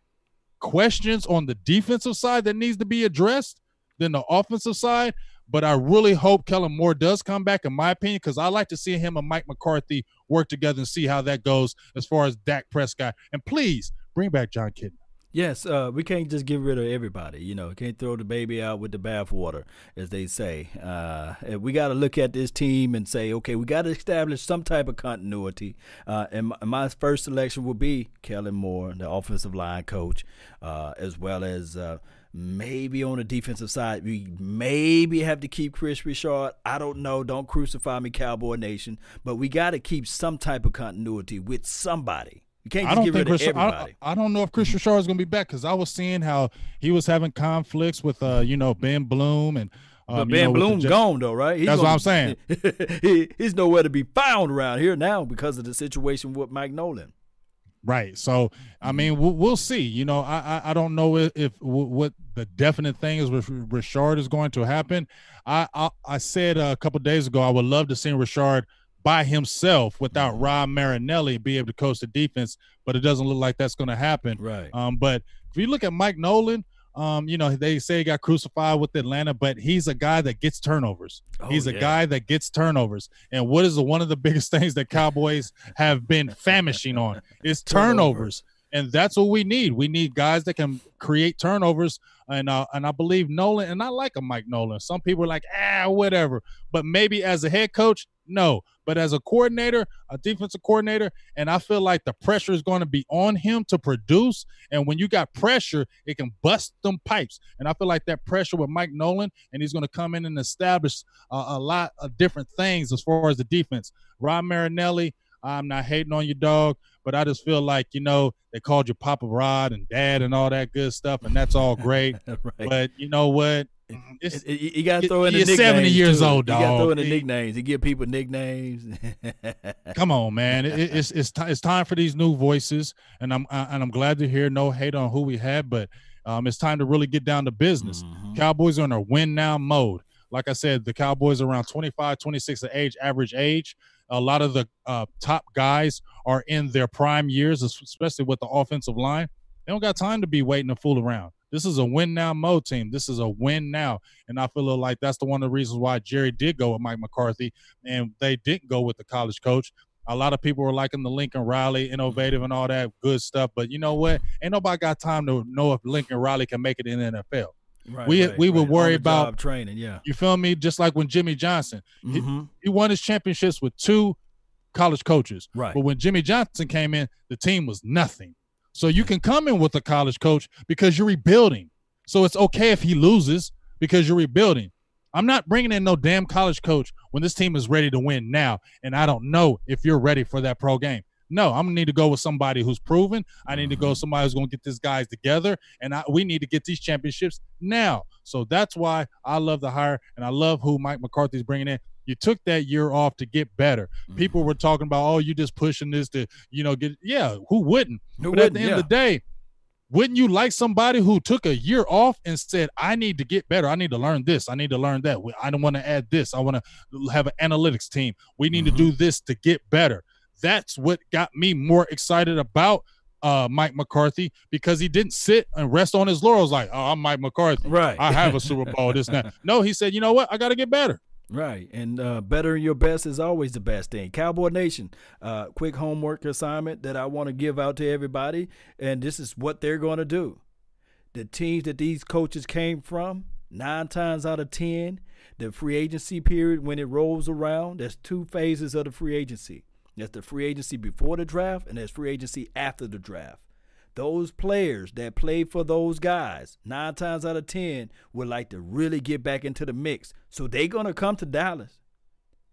S2: questions on the defensive side that needs to be addressed than the offensive side. But I really hope Kellen Moore does come back, in my opinion, because I like to see him and Mike McCarthy work together and see how that goes as far as Dak Prescott. And please bring back Jon Kitna.
S1: Yes, uh, we can't just get rid of everybody. You know, can't throw the baby out with the bathwater, as they say. Uh, we got to look at this team and say, okay, we got to establish some type of continuity. Uh, and my, first selection will be Kellen Moore, the offensive line coach, uh, as well as uh, Maybe on the defensive side, we maybe have to keep Kris Richard. I don't know. Don't crucify me, Cowboy Nation. But we got to keep some type of continuity with somebody. You can't I don't think Chris, I,
S2: I, don't know if Kris Richard is going to be back because I was seeing how he was having conflicts with, uh, you know, Ben Bloom and.
S1: Um, but Ben Bloom's gone though, right?
S2: He's that's gonna, what I'm saying. *laughs*
S1: he, he's nowhere to be found around here now because of the situation with Mike Nolan.
S2: Right. So, I mm-hmm. mean, we'll, we'll see. You know, I, I, I don't know if, if what the definite thing is with Richard is going to happen. I I, I said a couple days ago I would love to see Richard by himself without mm-hmm. Marinelli be able to coach the defense, but it doesn't look like that's going to happen.
S1: Right.
S2: Um, but if you look at Mike Nolan, um, you know, they say he got crucified with Atlanta, but he's a guy that gets turnovers. Oh, he's a yeah. guy that gets turnovers. And what is the, one of the *laughs* biggest things that Cowboys have been famishing on *laughs* is turnovers. And that's what we need. We need guys that can create turnovers. And uh, and I believe Nolan, and I like a Mike Nolan. Some people are like, ah, whatever. But maybe as a head coach, no. But as a coordinator, a defensive coordinator, and I feel like the pressure is going to be on him to produce. And when you got pressure, it can bust them pipes. And I feel like that pressure with Mike Nolan, and he's going to come in and establish uh, a lot of different things as far as the defense. Rod Marinelli, I'm not hating on your dog, but I just feel like, you know, they called you Papa Rod and Dad and all that good stuff, and that's all great. *laughs* right. But you know what?
S1: It's, it, it, you got to throw in the nicknames.
S2: Seventy years too. old, dog.
S1: You got to throw in the nicknames. You give people nicknames. *laughs*
S2: Come on, man. it's it's t- it's time for these new voices, and I'm I, and I'm glad to hear no hate on who we had, but um, it's time to really get down to business. Mm-hmm. Cowboys are in a win now mode. Like I said, the Cowboys are around 25, 26 of age, average age. A lot of the uh, top guys are in their prime years, especially with the offensive line. They don't got time to be waiting to fool around. This is a win now Mo team. This is a win now. And I feel like that's the one of the reasons why Jerry did go with Mike McCarthy and they didn't go with the college coach. A lot of people were liking the Lincoln Riley, innovative and all that good stuff. But you know what? Ain't nobody got time to know if Lincoln Riley can make it in the NFL. Right, we right, we right. would worry about
S1: training, yeah.
S2: You feel me? Just like when Jimmy Johnson, mm-hmm. he, he, won his championships with two college coaches.
S1: Right.
S2: But when Jimmy Johnson came in, the team was nothing. So you can come in with a college coach because you're rebuilding. So it's okay if he loses because you're rebuilding. I'm not bringing in no damn college coach when this team is ready to win now, and I don't know if you're ready for that pro game. No, I'm gonna need to go with somebody who's proven. I need to go mm-hmm. somebody who's gonna get these guys together, and I, we need to get these championships now. So that's why I love the hire, and I love who Mike McCarthy's bringing in. You took that year off to get better. Mm-hmm. People were talking about, oh, you just pushing this to, you know, get. Yeah, who wouldn't? Who but wouldn't? at the end yeah. of the day, wouldn't you like somebody who took a year off and said, I need to get better. I need to learn this. I need to learn that. I don't want to add this. I want to have an analytics team. We need mm-hmm. to do this to get better. That's what got me more excited about uh, Mike McCarthy because he didn't sit and rest on his laurels like, oh, I'm Mike McCarthy.
S1: Right.
S2: I have a *laughs* Super Bowl, this and that. No, he said, you know what? I got to get better.
S1: Right, and uh, better your best is always the best thing. Cowboy Nation, uh, quick homework assignment that I want to give out to everybody, and this is what they're going to do. The teams that these coaches came from, nine times out of ten, the free agency period when it rolls around, there's two phases of the free agency. There's the free agency before the draft, and there's free agency after the draft. Those players that play for those guys, nine times out of ten, would like to really get back into the mix. So they're gonna come to Dallas.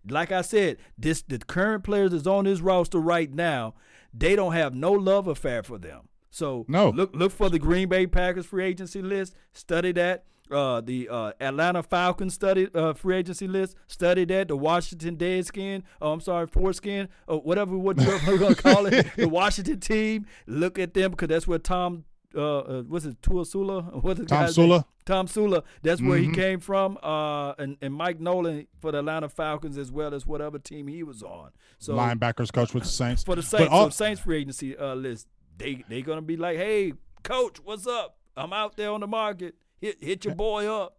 S1: Like I said, this the current players that's on this roster right now, they don't have no love affair for them. So
S2: no.
S1: look look for the Green Bay Packers free agency list. Study that. Uh, the uh, Atlanta Falcons study uh, free agency list. Study that. The Washington Deadskin. Oh, I'm sorry, Foreskin or whatever what you're gonna *laughs* call it. the Washington team. Look at them because that's where Tom. Uh, uh, what's it? Tuasula? *laughs* What's it?
S2: Tom Sula.
S1: Tomsula. That's where mm-hmm. he came from. Uh, and, and Mike Nolan for the Atlanta Falcons as well as whatever team he was on. So
S2: linebackers coach with the Saints.
S1: For the Saints, all, so Saints free agency uh, list. They they gonna be like, hey, coach, what's up? I'm out there on the market. Hit hit your boy up.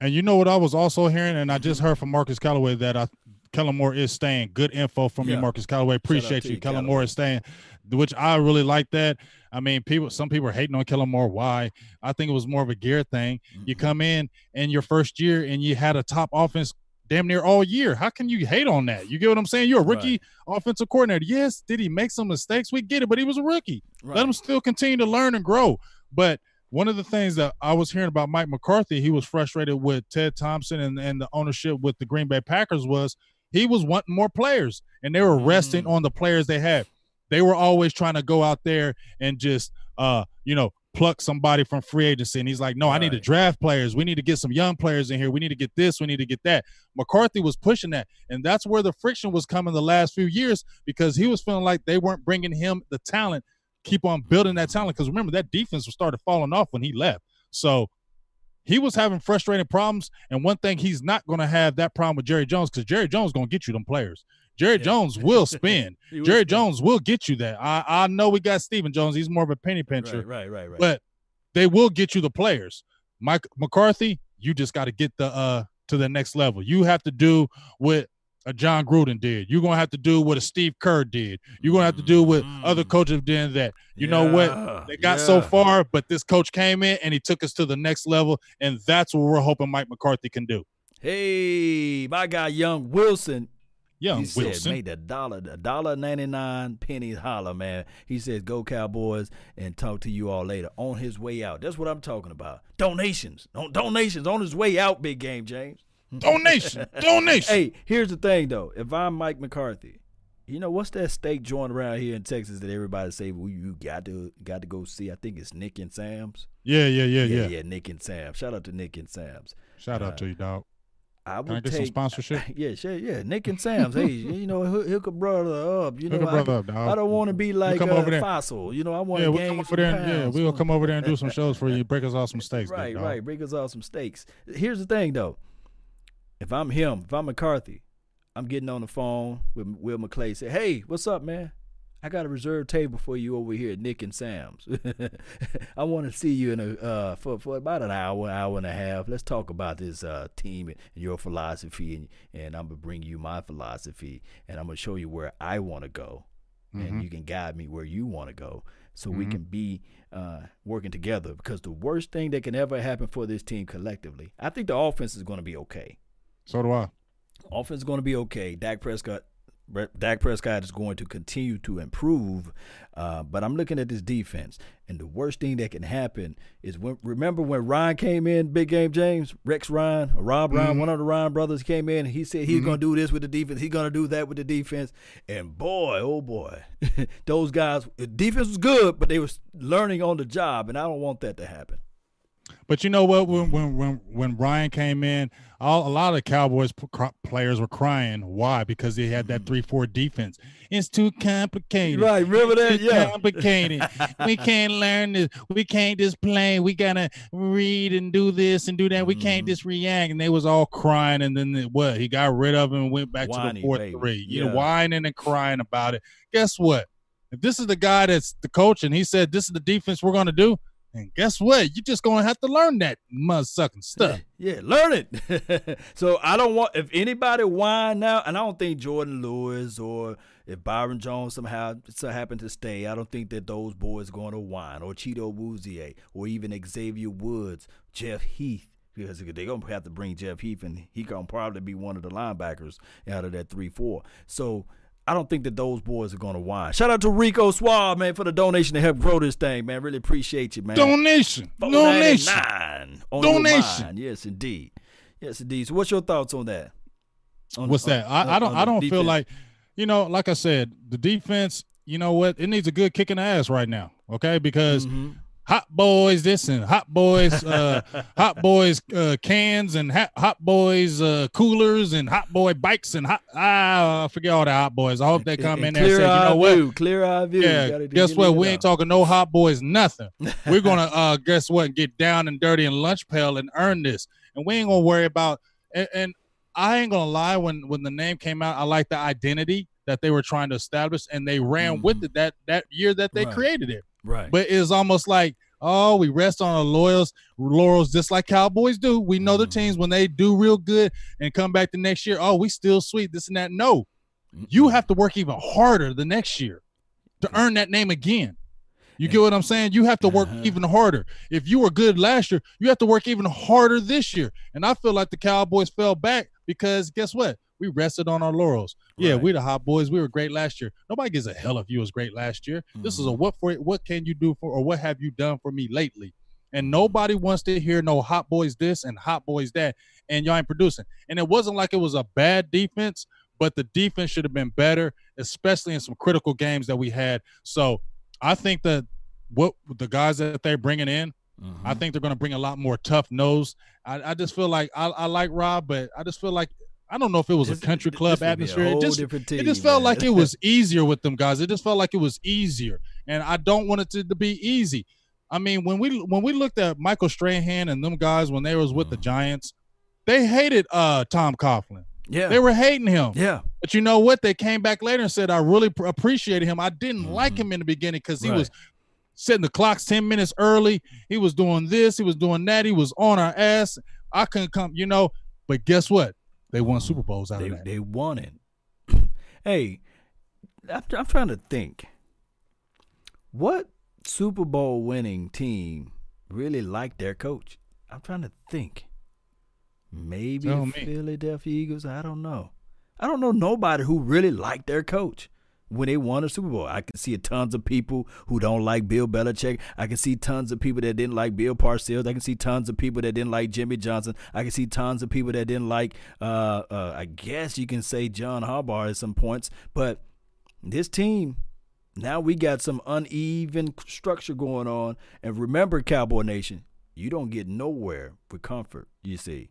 S2: And you know what I was also hearing, and I just heard from Marcus Callaway that I Kellen Moore is staying. Good info from yeah. you, Marcus Callaway. Appreciate you. you Kellen Moore is staying, which I really like that. I mean, people, some people are hating on Kellen Moore. Why? I think it was more of a gear thing. Mm-hmm. You come in in your first year and you had a top offense damn near all year. How can you hate on that? You get what I'm saying? You're a rookie right. offensive coordinator. Yes, did he make some mistakes? We get it, but he was a rookie. Right. Let him still continue to learn and grow. But one of the things that I was hearing about Mike McCarthy, he was frustrated with Ted Thompson and, and the ownership with the Green Bay Packers was he was wanting more players and they were resting mm. on the players they had. They were always trying to go out there and just uh, you know, pluck somebody from free agency. And he's like, no, I need to draft players. We need to get some young players in here. We need to get this. We need to get that. McCarthy was pushing that. And that's where the friction was coming the last few years because he was feeling like they weren't bringing him the talent keep on building that talent. Because remember, that defense was started falling off when he left. So he was having frustrating problems. And one thing he's not going to have that problem with Jerry Jones because Jerry Jones going to get you them players. Jerry yeah. Jones *laughs* will spin. Jerry spin. Jones will get you that. I, I know we got Stephen Jones. He's more of a penny pincher.
S1: Right, right, right, right.
S2: But they will get you the players. Mike McCarthy, you just got to get the uh to the next level. You have to do what a Jon Gruden did. You're gonna have to do what a Steve Kerr did. You're gonna have to do what mm. other coaches did that. You yeah, know what? They got yeah. so far, but this coach came in and he took us to the next level, and that's what we're hoping Mike McCarthy can do.
S1: Hey, my guy Young Wilson.
S2: Young
S1: he
S2: Wilson
S1: said, made a dollar, a dollar ninety nine pennies holler, man. He says, "Go Cowboys," and talk to you all later on his way out. That's what I'm talking about. Donations, On donations on his way out. Big game, James.
S2: Donation, *laughs* donation.
S1: Hey, here's the thing though. If I'm Mike McCarthy, you know what's that steak joint around here in Texas that everybody say well, you got to got to go see? I think it's Nick and Sam's.
S2: Yeah, yeah, yeah,
S1: yeah,
S2: yeah.
S1: Yeah, Nick and Sam. Shout out to Nick and Sam's.
S2: Shout out uh, to you, dog.
S1: I would
S2: Can I get
S1: take,
S2: some sponsorship. *laughs*
S1: Yeah, sure, yeah. Nick and Sam's. hey, you know, *laughs* hook, a brother up. You know,
S2: I, up,
S1: I, don't want to be like
S2: come
S1: uh,
S2: over there.
S1: fossil. You know, I want
S2: yeah,
S1: to
S2: we'll come over there. And, yeah, we'll come over there and do some shows for you. Break us off some steaks.
S1: right,
S2: dog.
S1: right. Break us off some steaks. Here's the thing, though. If I'm him, if I'm McCarthy, I'm getting on the phone with Will McClay. Say, hey, what's up, man? I got a reserved table for you over here at Nick and Sam's. *laughs* I want to see you in a uh, for for about an hour, hour and a half. Let's talk about this uh, team and your philosophy, and, and I'm gonna bring you my philosophy, and I'm gonna show you where I want to go, mm-hmm. and you can guide me where you want to go, so mm-hmm. we can be uh, working together. Because the worst thing that can ever happen for this team collectively, I think the offense is gonna be okay.
S2: So do I.
S1: Offense is going to be okay. Dak Prescott Dak Prescott is going to continue to improve, uh, but I'm looking at this defense, and the worst thing that can happen is when remember when Ryan came in, Big Game James, Rex Ryan, or Rob Ryan, mm-hmm. one of the Ryan brothers came in, and he said he's mm-hmm. going to do this with the defense, he's going to do that with the defense, and boy, oh boy, *laughs* those guys, the defense was good, but they was learning on the job, and I don't want that to happen.
S2: But you know what? When when when when Ryan came in, all, a lot of Cowboys players were crying. Why? Because they had that mm-hmm. three four defense. It's too complicated.
S1: Right? Remember that?
S2: It's
S1: yeah.
S2: Complicated. *laughs* we can't learn this. We can't just play. We gotta read and do this and do that. We mm-hmm. can't just react. And they was all crying. And then what? He got rid of him and went back Whiny, to the four baby. three. You yeah. know, whining and crying about it. Guess what? If this is the guy that's the coach and he said this is the defense we're gonna do and guess what? You're just gonna have to learn that mud sucking stuff.
S1: Yeah, learn it. *laughs* so I don't want if anybody whine now, and I don't think Jourdan Lewis or if Byron Jones somehow so happen to stay, I don't think that those boys are going to whine or Chido Awuzie or even Xavier Woods, Jeff Heath. Because they're gonna have to bring Jeff Heath, and he gonna probably be one of the linebackers out of that three four. So I don't think that those boys are going to whine. Shout out to Rico Suave, man, for the donation to help grow this thing, man. Really appreciate you, man.
S2: Donation. Donation.
S1: Donation. Yes, indeed. Yes, indeed. So, what's your thoughts on that?
S2: On, What's that? On, I, I, don't. I don't defense. feel like, you know, like I said, the defense. You know what? It needs a good kick in the ass right now. Okay, because mm-hmm hot boys this and hot boys uh *laughs* hot boys uh cans and hot, hot boys uh coolers and hot boy bikes and hot ah, I forget all the hot boys. I hope they come in there and say, you know
S1: view,
S2: what?
S1: Clear eye view.
S2: Yeah, guess what? We ain't talking no hot boys, nothing. We're *laughs* gonna uh guess what? Get down and dirty and lunch pail and earn this. And we ain't gonna worry about and, and I ain't gonna lie, when when the name came out, I like the identity that they were trying to establish and they ran mm-hmm. with it that that year that they right. created it.
S1: Right.
S2: But it's almost like, oh, we rest on our laurels, laurels just like Cowboys do. We know the mm-hmm. teams when they do real good and come back the next year, oh, we still sweet, this and that. No. You have to work even harder the next year to earn that name again. You get what I'm saying? You have to work uh-huh. even harder. If you were good last year, you have to work even harder this year. And I feel like the Cowboys fell back because guess what? We rested on our laurels. Right. Yeah, we the hot boys. We were great last year. Nobody gives a hell if you was great last year. Mm-hmm. This is a mm-hmm. what for it, what can you do for or what have you done for me lately? And nobody wants to hear no hot boys this and hot boys that, and y'all ain't producing. And it wasn't like it was a bad defense, but the defense should have been better, especially in some critical games that we had. So I think that what the guys that they're bringing in, mm-hmm. I think they're going to bring a lot more tough nose. I, I just feel like I, I, like Rob, but I just feel like I don't know if it was this, a country club atmosphere. It just, team, it just felt like it *laughs* was easier with them guys. It just felt like it was easier, and I don't want it to, to be easy. I mean, when we when we looked at Michael Strahan and them guys when they was with the mm. Giants, they hated uh Tom Coughlin.
S1: Yeah,
S2: they were hating him.
S1: Yeah,
S2: but you know what? They came back later and said, "I really pr- appreciated him. I didn't mm-hmm. like him in the beginning because he right. was setting the clocks ten minutes early. He was doing this. He was doing that. He was on our ass. I couldn't come. You know, but guess what? They won Super Bowls out
S1: they,
S2: of that.
S1: They won it. *clears throat* hey, I'm, I'm trying to think. What Super Bowl winning team really liked their coach? I'm trying to think. Maybe Tell the me. Philadelphia Eagles. I don't know. I don't know nobody who really liked their coach when they won a Super Bowl. I can see tons of people who don't like Bill Belichick. I can see tons of people that didn't like Bill Parcells. I can see tons of people that didn't like Jimmy Johnson. I can see tons of people that didn't like, uh, uh, I guess you can say John Harbaugh at some points. But this team, now we got some uneven structure going on. And remember, Cowboy Nation, you don't get nowhere with comfort, you see.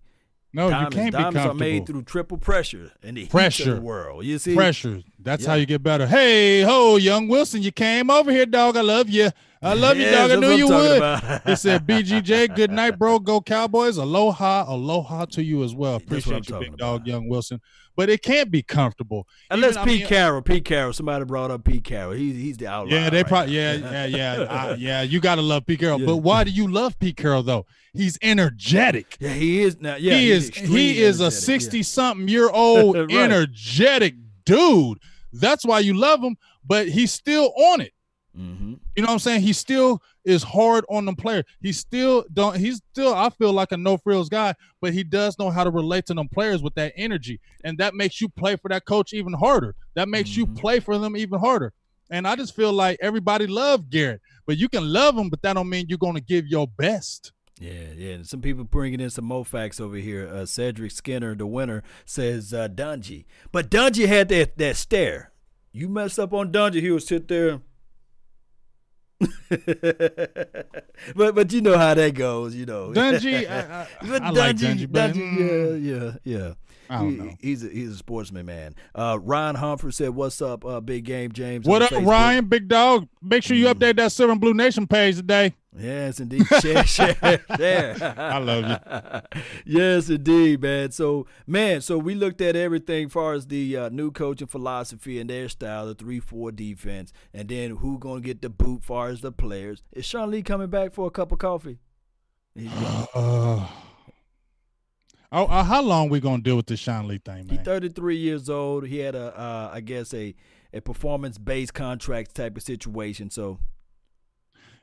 S2: No, diamonds, you can't
S1: diamonds
S2: be comfortable.
S1: are made through triple pressure in the pressure the world. You see,
S2: pressure. That's yeah. how you get better. Hey, ho, young Wilson, you came over here, dog. I love you. I love you, dog. I knew you would. it said *laughs* BGJ. Good night, bro. Go Cowboys. Aloha, aloha to you as well. Appreciate you, big about. dog, young Wilson but it can't be comfortable.
S1: Unless Even, Pete I mean, Carroll, Pete Carroll, somebody brought up Pete Carroll. He's he's the outlier.
S2: Yeah, they
S1: right
S2: probably yeah yeah yeah *laughs* uh, yeah. You gotta love Pete Carroll, yeah. but why do you love Pete Carroll though? He's energetic.
S1: Yeah, he is. Now, yeah,
S2: he is. He is a sixty-something year *laughs* old right. energetic dude. That's why you love him, but he's still on it. Mm-hmm. You know what I'm saying? He still is hard on the player. He still don't. He's still. I feel like a no frills guy, but he does know how to relate to them players with that energy, and that makes you play for that coach even harder. That makes mm-hmm. you play for them even harder. And I just feel like everybody loved Garrett, but you can love him, but that don't mean you're going to give your best.
S1: Yeah, yeah. And some people bringing in some more facts over here. Uh, Cedric Skinner, the winner, says uh, Dungy, but Dungy had that that stare. You mess up on Dungy, he would sit there *laughs* but but you know how that goes, you know.
S2: Dungy, I, I, *laughs* I Dungy, like Dungy,
S1: Dungy, mm. yeah, yeah, yeah. I don't he, know. He's a, he's a sportsman, man. Uh, Ryan Humphrey said, "What's up, uh, big game, James?"
S2: What up, Facebook. Ryan? Big dog. Make sure you mm. update that Silver Blue Nation page today.
S1: Yes, indeed. Share, *laughs* share, share.
S2: I love you. *laughs*
S1: yes, indeed, man. So, man, so we looked at everything as far as the uh, new coaching philosophy and their style, the three-four defense, and then who gonna get the boot, far as the players. Is Sean Lee coming back for a cup of coffee?
S2: Oh, uh, how long we gonna deal with this Sean Lee thing, man?
S1: He's 33 years old. He had a, uh, I guess a a performance based contract type of situation. So,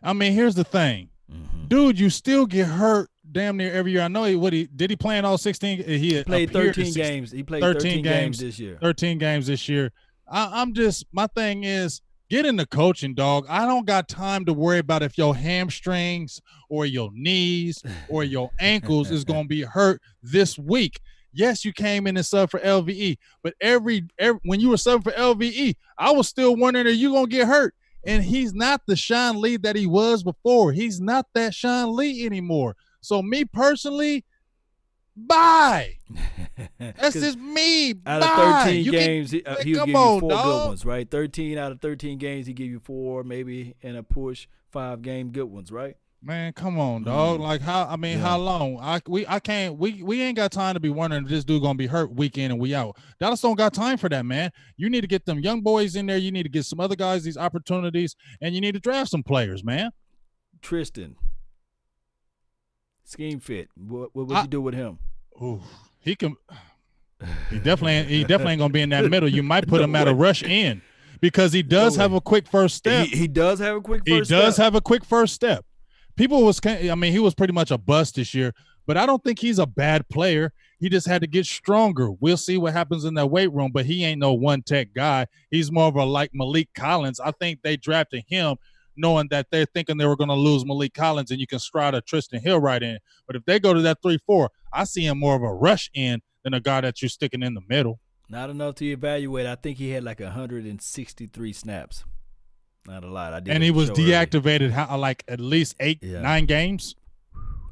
S2: I mean, here's the thing, mm-hmm. dude. You still get hurt damn near every year. I know he what he did. He play in all 16. He,
S1: he played 13 games. He played 13, 13 games, games, this year.
S2: 13 games this year. I, I'm just my thing is get into coaching, dog. I don't got time to worry about if your hamstrings or your knees or your ankles is *laughs* gonna be hurt this week. Yes, you came in and subbed for LVE, but every, every when you were subbing for LVE, I was still wondering are you gonna get hurt? And he's not the Sean Lee that he was before. He's not that Sean Lee anymore. So me personally, bye. *laughs* That's just me.
S1: Out
S2: bye.
S1: of 13
S2: You
S1: games,
S2: can,
S1: he, uh,
S2: like,
S1: he'll give you four
S2: dog.
S1: good ones, right? 13 out of 13 games, he give you four, maybe in a push, five game good ones, right?
S2: Man, come on, dog.
S1: Mm.
S2: Like how? I mean,
S1: Yeah.
S2: how long? I we I can't. We we ain't got time to be wondering if this dude gonna be hurt week in and we out. Dallas don't got time for that, man. You need to get them young boys in there. You need to get some other guys these opportunities, and you need to draft some players, man.
S1: Trysten, scheme fit. What, what would you do with him?
S2: Ooh, he can. He definitely he definitely ain't gonna be in that middle. You might put
S1: No
S2: him at a rush in because he does
S1: No
S2: have
S1: way.
S2: a quick first step.
S1: He, he does have a quick
S2: he does
S1: step.
S2: have a quick first step. People was, I mean, he was pretty much a bust this year, but I don't think he's a bad player. He just had to get stronger. We'll see what happens in that weight room, but he ain't no one tech guy. He's more of a like Maliek Collins. I think they drafted him knowing that they're thinking they were going to lose Maliek Collins and you can stride a Trysten Hill right in. But if they go to that 3 4, I see him more of a rush in than a guy that you're sticking in the middle.
S1: Not enough to evaluate. I think he had like 163 snaps. Not a lot. I did.
S2: And he was deactivated how, like at least eight,
S1: Yeah.
S2: nine games.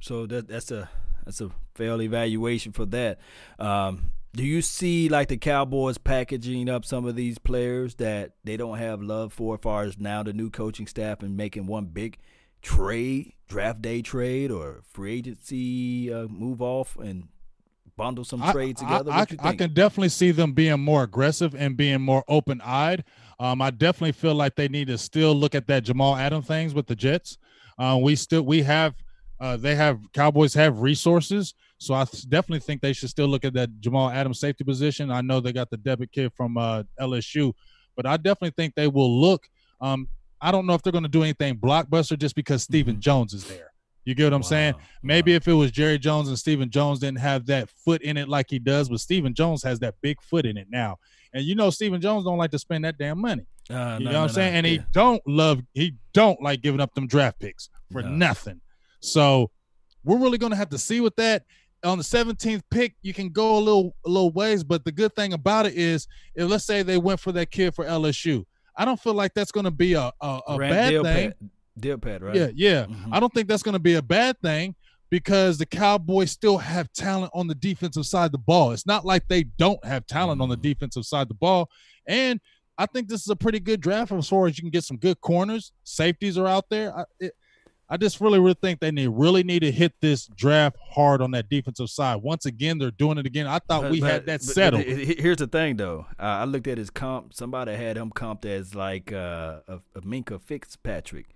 S1: So that that's a that's a fair evaluation for that. Um, do you see like the Cowboys packaging up some of these players that they don't have love for, as far as now the new coaching staff and making one big trade, draft day trade, or free agency uh, move off and bundle some
S2: I-
S1: trades together?
S2: I,
S1: you
S2: I can definitely see them being more aggressive and being more open eyed. Um, I definitely feel like they need to still look at that Jamal Adams things with the Jets. Uh, we still we have uh, they have Cowboys have resources, so I definitely think they should still look at that Jamal Adams safety position. I know they got the Delpit kid from uh, LSU, but I definitely think they will look. Um, I don't know if they're going to do anything blockbuster just because Stephen
S1: Mhm.
S2: Jones is there. You get what I'm saying? Maybe
S1: wow.
S2: if it was Jerry Jones and Stephen Jones didn't have that foot in it like he does, but Stephen Jones has that big foot in it now. And you know Stephen Jones don't like to spend that damn money.
S1: Uh,
S2: You
S1: no,
S2: know what I'm
S1: no,
S2: saying?
S1: no.
S2: And he don't love he don't like giving up them draft picks for
S1: No.
S2: nothing. So we're really gonna have to see with that. On the 17th pick, you can go a little a little ways, but the good thing about it is if let's say they went for that kid for LSU. I don't feel like that's gonna be a, a, a bad
S1: Deal
S2: thing.
S1: Pat, right?
S2: Yeah, yeah.
S1: Mhm.
S2: I don't think that's going to be a bad thing because the Cowboys still have talent on the defensive side of the ball. It's not like they don't have talent on the
S1: Mhm.
S2: defensive side of the ball. And I think this is a pretty good draft as far as you can get some good corners. Safeties are out there. I, it, I just really, really think they need really need to hit this draft hard on that defensive side. Once again, they're doing it again. I thought
S1: But-
S2: we
S1: but-
S2: had that settled.
S1: he- he- here's the thing, though. Uh, I looked at his comp. Somebody had him comped as like uh, a, a Minkah Fitzpatrick,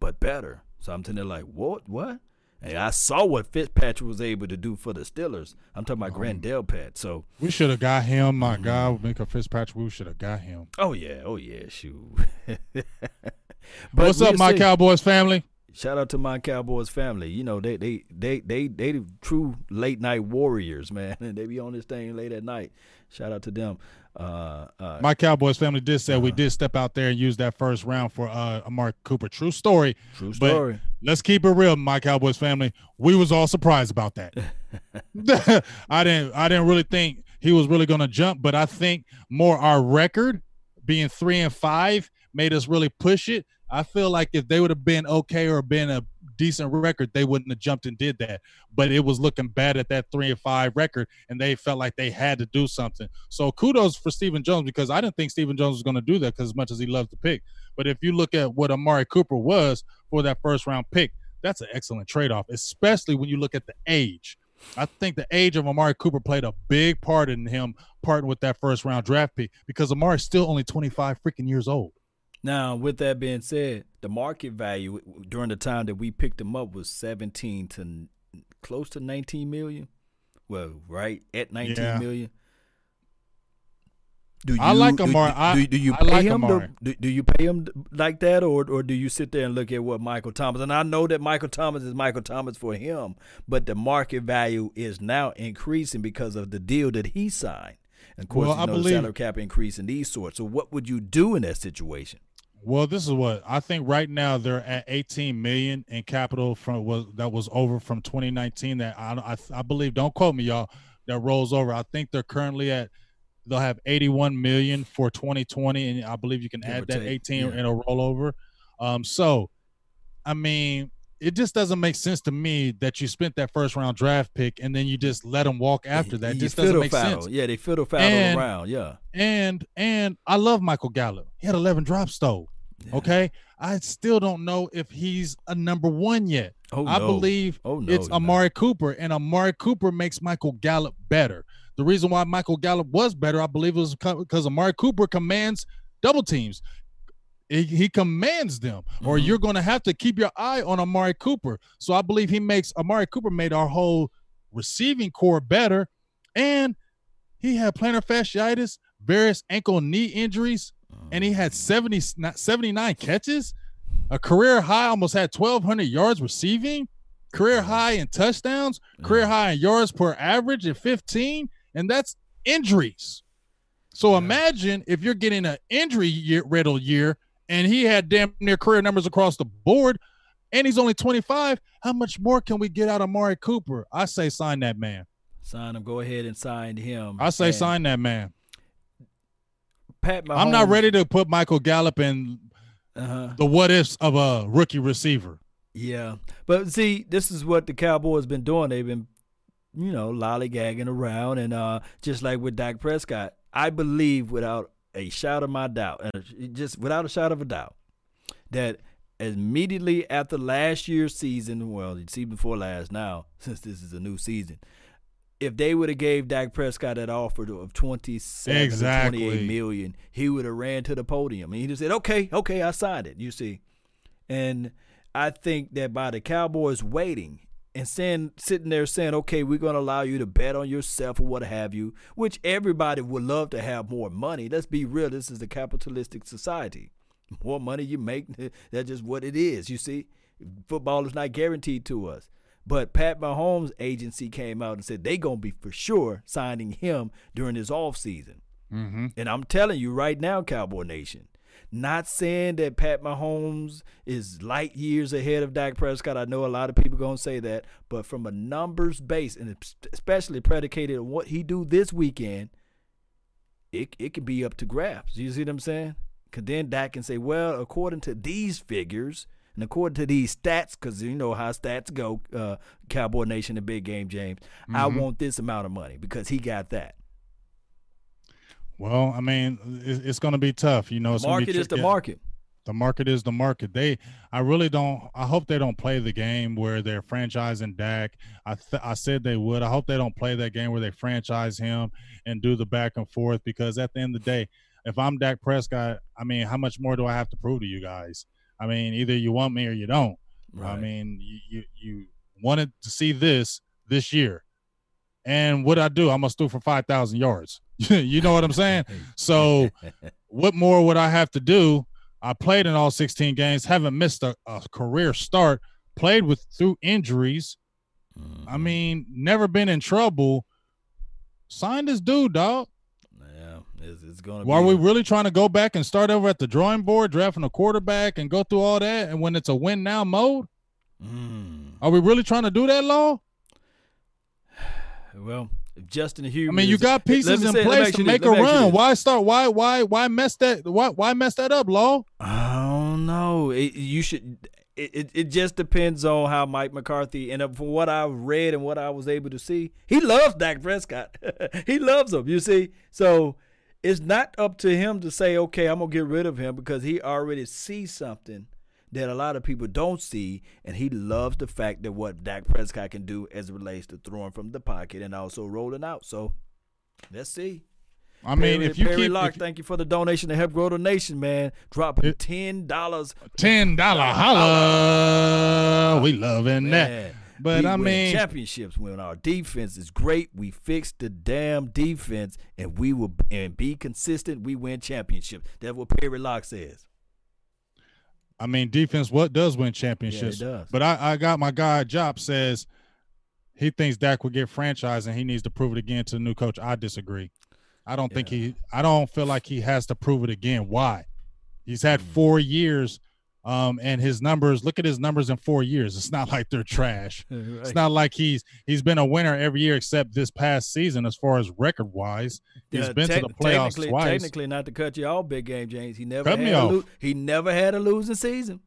S1: but better. So I'm telling you, like, what? What? And I saw what Fitzpatrick was able to do for the Steelers. I'm talking about Grant Delpit. So,
S2: we should have got him. My
S1: Mhm.
S2: God, Minkah Fitzpatrick. We should have got him.
S1: oh yeah, oh yeah, shoot. *laughs* but
S2: What's up, my. Cowboys family?
S1: Shout out to my Cowboys family. You know, they they they they they the true late night warriors, man. And *laughs* they be on this thing late at night. Shout out to them. Uh, uh,
S2: My Cowboys family did say we
S1: Uh-huh.
S2: did step out there and use that first round for uh Amari Cooper. True story.
S1: true story.
S2: Let's keep it real, my Cowboys family. We was all surprised about that. *laughs* I didn't I didn't really think he was really gonna jump, but I think more our record being three and five made us really push it. I feel like if they would have been okay or been a decent record, they wouldn't have jumped and did that. But it was looking bad at that three and five record, and they felt like they had to do something. So kudos for Stephen Jones because I didn't think Stephen Jones was going to do that because as much as he loves to pick. But if you look at what Amari Cooper was for that first round pick, that's an excellent trade off, especially when you look at the age. I think the age of Amari Cooper played a big part in him parting with that first round draft pick because Amari's still only 25 freaking years old.
S1: Now, with that being said, the market value during the time that we picked him up was 17 to close to 19 million. Well, right at nineteen million.
S2: Yeah.
S1: Do you,
S2: I like Amari.
S1: Do, do, do you
S2: I
S1: pay
S2: like
S1: him? Do, do you pay him like that, or or do you sit there and look at what Michael Thomas? And I know that Michael Thomas is Michael Thomas for him, but the market value is now increasing because of the deal that he signed. And of course,
S2: Well,
S1: you
S2: I
S1: know,
S2: believe-
S1: the salary cap increase and these sorts. So, what would you do in that situation?
S2: Well, this is what I think. Right now, they're at 18 million in capital from was that was over from 2019. That I, I I believe. Don't quote me, y'all. That rolls over. I think they're currently at. They'll have 81 million for 2020, and I believe you can
S1: Give
S2: add that
S1: take,
S2: 18
S1: yeah.
S2: in a rollover. Um, so, I mean, it just doesn't make sense to me that you spent that first round draft pick and then you just let them walk after that. It just doesn't make
S1: fiddle-faddle.
S2: sense.
S1: Yeah, they fiddle
S2: And-
S1: around. Yeah.
S2: And and I love Michael Gallup. He had 11 drops though.
S1: Yeah.
S2: Okay. I still don't know if he's a number one yet.
S1: Oh,
S2: I
S1: no.
S2: believe
S1: Oh, no.
S2: it's. Amari Cooper, and Amari Cooper makes Michael Gallup better. The reason why Michael Gallup was better, I believe, was because Amari Cooper commands double teams. He, he commands them, or
S1: Mhm.
S2: you're going to have to keep your eye on Amari Cooper. So I believe he makes Amari Cooper made our whole receiving corps better, and he had plantar fasciitis, various ankle knee injuries, and he had 70, 79 catches, a career high, almost had 1,200 yards receiving, career high in touchdowns, career high in yards per average at 15, and that's injuries. So imagine if you're getting an injury year, riddle year, and he had damn near career numbers across the board, and he's only 25. How much more can we get out of Mari Cooper? I say sign that man.
S1: Sign him. Go ahead and sign him.
S2: I say
S1: And
S2: sign that man.
S1: Pat Mahomes.
S2: I'm not ready to put Michael Gallup in
S1: Uh-huh.
S2: the what ifs of a rookie receiver.
S1: Yeah, but see, this is what the Cowboys been doing. They've been, you know, lollygagging around, and uh, just like with Dak Prescott, I believe without a shot of my doubt, and just without a shot of a doubt, that immediately after last year's season, well, the season before last, now *laughs* since this is a new season, if they would have gave Dak Prescott that offer of twenty seven
S2: Exactly.
S1: twenty eight million, he would have ran to the podium and he just said, "Okay, okay, I signed it." You see, and I think that by the Cowboys waiting and saying, sitting there saying, "Okay, we're going to allow you to bet on yourself or what have you," which everybody would love to have more money. Let's be real. This is a capitalistic society. *laughs* More money you make, *laughs* that's just what it is. You see, football is not guaranteed to us. But Pat Mahomes' agency came out and said they gonna be for sure signing him during this offseason.
S2: Mm-hmm.
S1: And I'm telling you right now, Cowboy Nation, not saying that Pat Mahomes is light years ahead of Dak Prescott. I know a lot of people gonna say that, but from a numbers base, and especially predicated on what he do this weekend, it it could be up to grabs. You see what I'm saying? Cause then Dak can say, well, according to these figures and according to these stats, because you know how stats go, uh, Cowboy Nation, the big game, James. I
S2: Mhm.
S1: want this amount of money because he got that.
S2: Well, I mean, it- it's going to be tough. You know, it's gonna be
S1: market is the market.
S2: The market is the market. They, I really don't. I hope they don't play the game where they're franchising Dak. I, th- I said they would. I hope they don't play that game where they franchise him and do the back and forth. Because at the end of the day, if I'm Dak Prescott, I mean, how much more do I have to prove to you guys? I mean, either you want me or you don't. I mean, you, you you wanted to see this this year, and what I do, I must do for five thousand yards. *laughs* you know what I'm saying? So, what more would I have to do? I played in all 16 games, haven't missed a, a career start, played with through injuries. I
S1: Mhm.
S2: mean, never been in trouble. Sign this dude, dog.
S1: yeah, it's, it's gonna.
S2: Why are we really trying to go back and start over at the drawing board, drafting a quarterback and go through all that? And when it's a win now mode,
S1: Mm.
S2: are we really trying to do that, Law? *sighs*
S1: Well, Justin Hughes.
S2: I mean, you got pieces in
S1: say-
S2: place to make a
S1: let me ask you
S2: run. Why start? Why why why mess that? Why why mess that up, Law?
S1: I don't know. It, you should. It, it it just depends on how Mike McCarthy and from what I've read and what I was able to see, he loves Dak Prescott. *laughs* he loves him. You see, so it's not up to him to say, okay, I'm gonna get rid of him because he already sees something that a lot of people don't see, and he loves the fact that what Dak Prescott can do as it relates to throwing from the pocket and also rolling out. So let's see.
S2: I mean,
S1: Perry,
S2: if you
S1: Perry
S2: keep
S1: Locke,
S2: if-
S1: thank you for the donation to help grow the nation, man. Dropping
S2: It-
S1: ten dollars,
S2: ten dollar holla, we loving that. But
S1: we
S2: I mean,
S1: championships when our defense is great. We fix the damn defense, and we will and be consistent. We win championships. That's what Perry Locke says.
S2: I mean, defense what does win championships.
S1: does.
S2: But I, I got my guy Jop says he thinks Dak will get franchised and he needs to prove it again to the new coach. I disagree. I don't think he. I don't feel like he has to prove it again. Why? He's had mm. four years, um, and his numbers. Look at his numbers in four years. It's not *laughs* like they're trash. *laughs* right. It's not like he's he's been a winner every year except this past season, as far as record wise. He's yeah, been te- to the playoffs
S1: technically,
S2: twice.
S1: Technically, not to cut you all big game James. He never cut had a lo- he never had a losing season.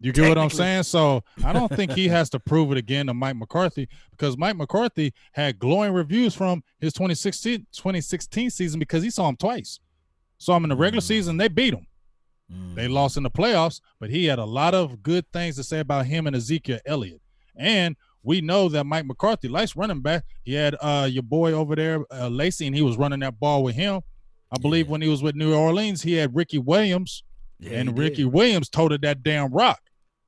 S2: You get what I'm saying? So I don't think he has to prove it again to Mike McCarthy because Mike McCarthy had glowing reviews from his 2016, 2016 season because he saw him twice. Saw him in the regular mm. season, they beat him. Mm. They lost in the playoffs, but he had a lot of good things to say about him and Ezekiel Elliott. And we know that Mike McCarthy likes running back. He had uh, your boy over there, uh, Lacy, and he was running that ball with him. I believe yeah. when he was with New Orleans, he had Ricky Williams, yeah, and Ricky did. Williams toted that damn rock.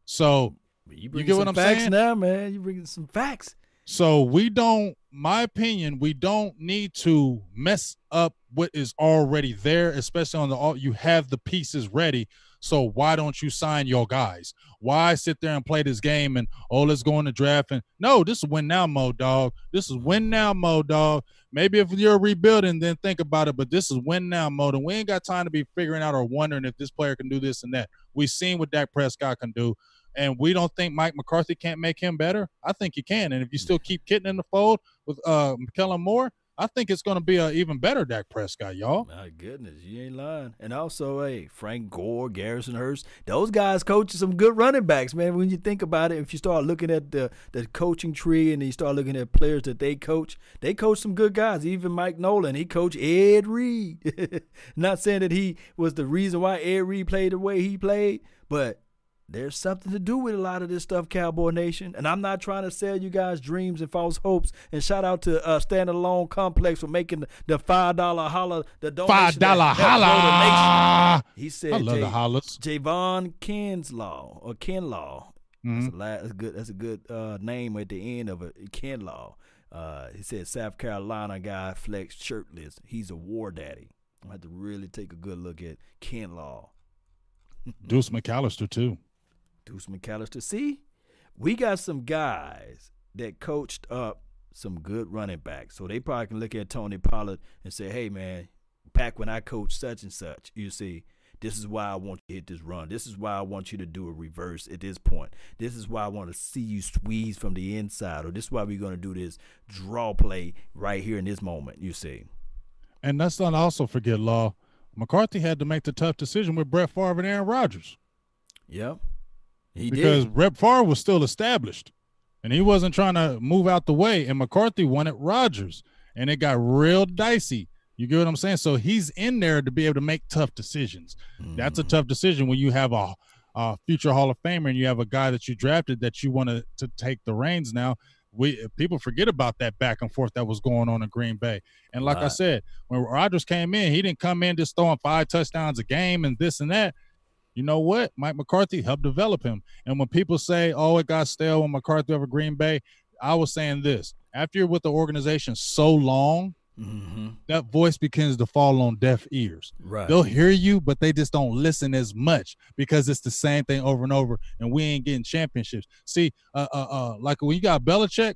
S2: So you, you get what I'm
S1: facts
S2: saying?
S1: Now, man, you bringing some facts.
S2: So we don't, my opinion, we don't need to mess up what is already there, especially on the all you have the pieces ready. So why don't you sign your guys? Why sit there and play this game and oh let's go in the draft and no, this is win now mode, dog. This is win now mode, dog. Maybe if you're rebuilding, then think about it. But this is win now mode, and we ain't got time to be figuring out or wondering if this player can do this and that. We've seen what Dak Prescott can do and we don't think Mike McCarthy can't make him better, I think he can. And if you still keep Kitna in the fold with uh Kellen Moore, I think it's going to be an even better Dak Prescott, y'all.
S1: My goodness, you ain't lying. And also, hey, Frank Gore, Garrison Hearst, those guys coach some good running backs, man. When you think about it, if you start looking at the the coaching tree and you start looking at players that they coach, they coach some good guys. Even Mike Nolan, he coached Ed Reed. *laughs* Not saying that he was the reason why Ed Reed played the way he played, but there's something to do with a lot of this stuff, Cowboy Nation. And I'm not trying to sell you guys dreams and false hopes. And shout out to uh, Standing Alone Complex for making the five dollar holler, the
S2: five dollar holler.
S1: He said,
S2: "I love J- the hollers."
S1: Javon Kinlaw or Kinlaw. Mm-hmm. That's, a, that's a good. That's a good uh, name at the end of it. Kinlaw. Uh, he said South Carolina guy flex shirtless. He's a war daddy. I have to really take a good look at Kinlaw.
S2: Deuce McAllister too.
S1: Deuce McAllister. See, we got some guys that coached up some good running backs. So they probably can look at Tony Pollard and say, hey, man, back when I coached such and such, you see, this is why I want you to hit this run. This is why I want you to do a reverse at this point. This is why I want to see you squeeze from the inside, or this is why we're going to do this draw play right here in this moment, you see.
S2: And let's not also forget, Law. McCarthy had to make the tough decision with Brett Favre and Aaron Rodgers.
S1: Yep.
S2: He because did. Brett Favre was still established, and he wasn't trying to move out the way. And McCarthy wanted Rodgers, and it got real dicey. You get what I'm saying? So he's in there to be able to make tough decisions. Mm. That's a mm. tough decision when you have a, a, future Hall of Famer and you have a guy that you drafted that you want to to take the reins now. We people forget about that back and forth that was going on in Green Bay. And like right. I said, when Rodgers came in, he didn't come in just throwing five touchdowns a game and this and that you know what? Mike McCarthy helped develop him. And when people say, oh, it got stale when McCarthy over Green Bay, I was saying this after you're with the organization so long, mm-hmm. that voice begins to fall on deaf ears.
S1: Right.
S2: They'll hear you, but they just don't listen as much because it's the same thing over and over, and we ain't getting championships. See, uh, uh, uh like when you got Belichick,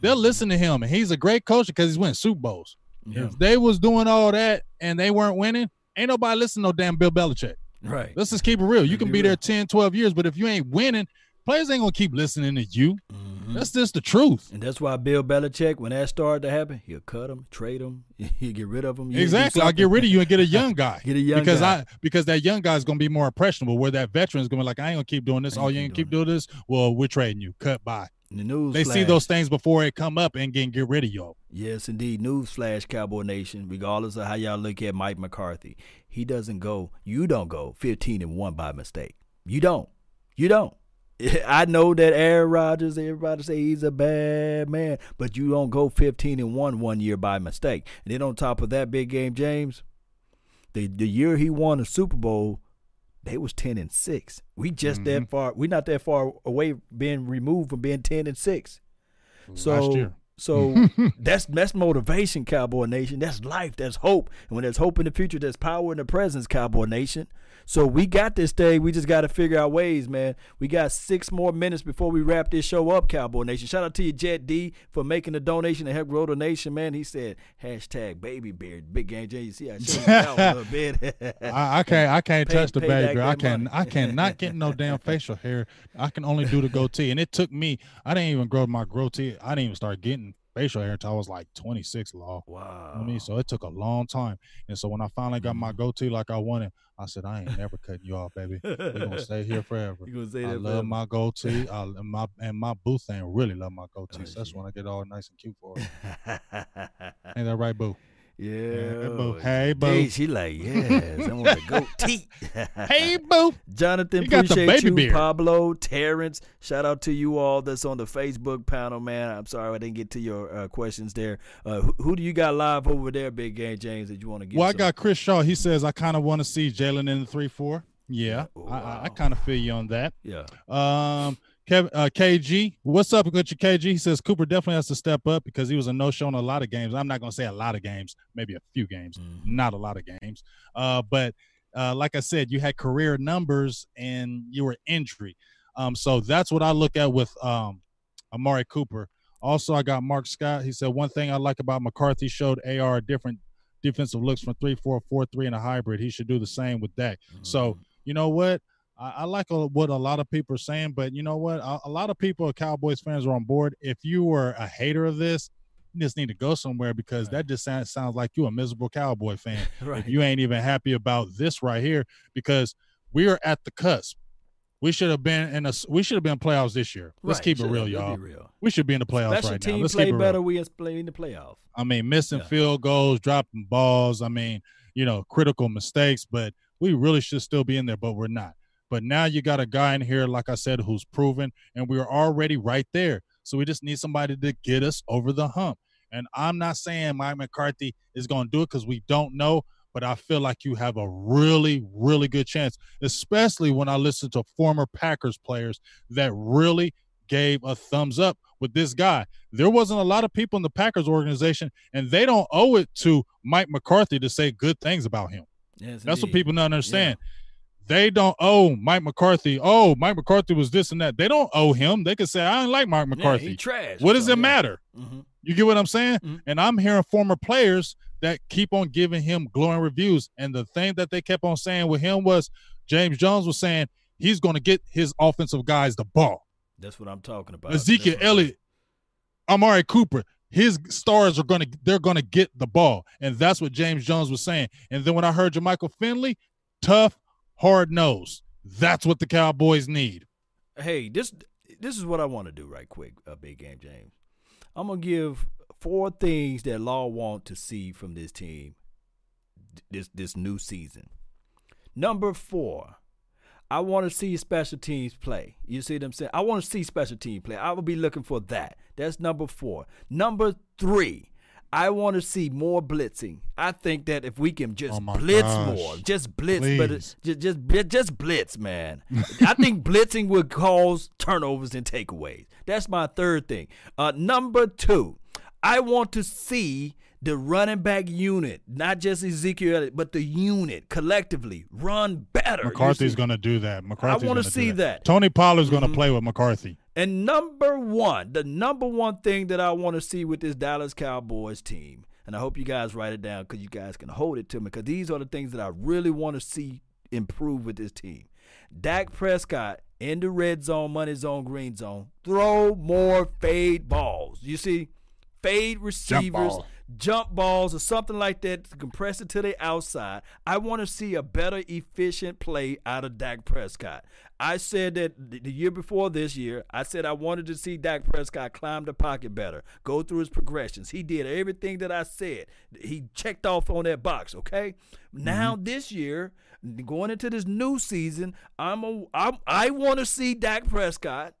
S2: they'll mm-hmm. listen to him, and he's a great coach because he's winning Super Bowls. Yeah. If they was doing all that and they weren't winning, ain't nobody listening to no damn Bill Belichick.
S1: Right.
S2: Let's just keep it real. You can be, there 10, 12 years, but if you ain't winning, players ain't gonna keep listening to you. Mm-hmm. That's just the truth.
S1: And that's why Bill Belichick, when that started to happen, he'll cut him, trade him, *laughs* he'll get rid of him.
S2: Exactly. I'll get rid of you and get a young *laughs* guy.
S1: get a young
S2: because
S1: guy.
S2: I because that young guy is gonna be more impressionable. Where that veteran is gonna be like, I ain't gonna keep doing this. Oh, you ain't keep doing this. Well, we're trading you. Cut by.
S1: The news
S2: they
S1: flash.
S2: see those things before it come up and get get rid of y'all.
S1: Yes, indeed. News flash, Cowboy Nation. Regardless of how y'all look at Mike McCarthy, he doesn't go. You don't go 15 and one by mistake. You don't. You don't. *laughs* I know that Aaron Rodgers, everybody say he's a bad man, but you don't go 15 and one one year by mistake. And then on top of that, big game, James, the the year he won the Super Bowl, they was 10 and 6 we just mm-hmm. that far we not that far away being removed from being 10 and 6
S2: so
S1: So *laughs* that's that's motivation, Cowboy Nation. That's life. That's hope. And when there's hope in the future, there's power in the presence, Cowboy Nation. So we got this thing. We just got to figure out ways, man. We got six more minutes before we wrap this show up, Cowboy Nation. Shout out to you, Jet D, for making the donation to help grow the nation, man. He said hashtag baby beard, big game J. You see, I showed out a little bit. *laughs*
S2: I, I can't I can't *laughs*
S1: Pay-
S2: touch the baby. girl. I can. I cannot get no *laughs* damn facial hair. I can only do the goatee. And it took me I didn't even grow my goatee. I didn't even start getting facial hair until I was like 26 law. You know
S1: wow.
S2: what I mean? So it took a long time. And so when I finally got my mm-hmm. goatee like I wanted, I said, I ain't never cutting you off, baby. We're gonna stay here *laughs* forever.
S1: You gonna say
S2: I
S1: that?
S2: love
S1: forever.
S2: my goatee. I and my and my boo thing really love my goatee. *laughs*
S1: Oh,
S2: so that's when I get all nice and cute for it. *laughs* Ain't that right, boo?
S1: Yeah.
S2: boo. Hey, boo.
S1: Hey, she like, yes, I want to go teeth. *laughs*
S2: Hey, boo.
S1: Jonathan,
S2: You
S1: appreciate you.
S2: beard.
S1: Pablo, Terrence, shout out to you all that's on the Facebook panel, man. I'm sorry I didn't get to your uh, questions there. Uh, who, who do you got live over there, Big Game James, that you want to get?
S2: Well, I got Chris Shaw. He says I kind of want to see Jalen in the three four. Yeah, I, I, I kind of feel you on that.
S1: yeah.
S2: Um, Kevin uh, KG, what's up with your KG? He says Cooper definitely has to step up because he was a no show in a lot of games. I'm not gonna say a lot of games, maybe a few games,
S1: Mhm.
S2: not a lot of games. Uh, but uh, like I said, you had career numbers and you were injury. Um, so that's what I look at with um, Amari Cooper. Also, I got Mark Scott. He said one thing I like about McCarthy showed AR different defensive looks from three four four three and a hybrid. He should do the same with Dak. So you know what? I, I like a, what a lot of people are saying, but you know what? A, a lot of people, Cowboys fans, are on board. If you were a hater of this, you just need to go somewhere because
S1: Right.
S2: that just sounds, sounds like you a miserable Cowboy fan. *laughs*
S1: Right.
S2: If you ain't even happy about this right here, because we are at the cusp. We should have been in a. We should have been playoffs this year. Let's
S1: Right,
S2: keep it
S1: should-
S2: real, y'all.
S1: real.
S2: We should be in the playoffs
S1: Special
S2: right now.
S1: team
S2: Let's
S1: play
S2: keep it
S1: better.
S2: real.
S1: We is play in the playoffs.
S2: I mean, missing
S1: Yeah.
S2: field goals, dropping balls. I mean, you know, critical mistakes, but we really should still be in there, but we're not. But now you got a guy in here, like I said, who's proven, and we're already right there. So we just need somebody to get us over the hump. And I'm not saying Mike McCarthy is going to do it because we don't know, but I feel like you have a really, really good chance, especially when I listen to former Packers players that really gave a thumbs up with this guy. There wasn't a lot of people in the Packers organization, and they don't owe it to Mike McCarthy to say good things about him.
S1: Yes,
S2: That's what people don't understand. They don't owe Mike McCarthy. Oh, Mike McCarthy was this and that. They don't owe him. They can say, I don't like Mike
S1: Yeah,
S2: McCarthy.
S1: he trash.
S2: what does
S1: So,
S2: it
S1: yeah.
S2: matter?
S1: Mhm.
S2: You get what I'm saying?
S1: Mhm.
S2: And I'm hearing former players that keep on giving him glowing reviews. And the thing that they kept on saying with him was James Jones was saying he's going to get his offensive guys the ball.
S1: That's what I'm talking about.
S2: Ezekiel Elliott, Amari Cooper, his stars are gonna they're gonna get the ball, and that's what James Jones was saying. And then when I heard Jermichael Finley, tough, hard nose. That's what the Cowboys need.
S1: hey, this this is what I want to do right quick, uh, Big Game James. I'm gonna give four things that Law want to see from this team this this new season. Number four, I want to see special teams play. You see what I'm saying? I want to see special team play. I will be looking for that. That's number four. Number three. I want to see more blitzing. I think that if we can just
S2: Oh
S1: blitz
S2: gosh.
S1: more, just blitz, but just just just blitz, man. *laughs* I think blitzing would cause turnovers and takeaways. That's my third thing. Uh, number two, I want to see the running back unit, not just Ezekiel, but the unit collectively run better.
S2: McCarthy's gonna do that. McCarthy's
S1: wanna
S2: gonna do
S1: see that.
S2: Tony Pollard's gonna
S1: Mhm.
S2: play with McCarthy.
S1: And number one, the number one thing that I want to see with this Dallas Cowboys team, and I hope you guys write it down because you guys can hold it to me, because these are the things that I really want to see improve with this team. Dak Prescott in the red zone, money zone, green zone, throw more fade balls. You see, fade receivers,
S2: ball.
S1: jump balls, or something like that to compress it to the outside. I want to see a better, efficient play out of Dak Prescott. I said that the year before this year, I said I wanted to see Dak Prescott climb the pocket better, go through his progressions. He did everything that I said. He checked off on that box, okay? Now mm-hmm. this year, going into this new season, I'm a, I'm, I want to see Dak Prescott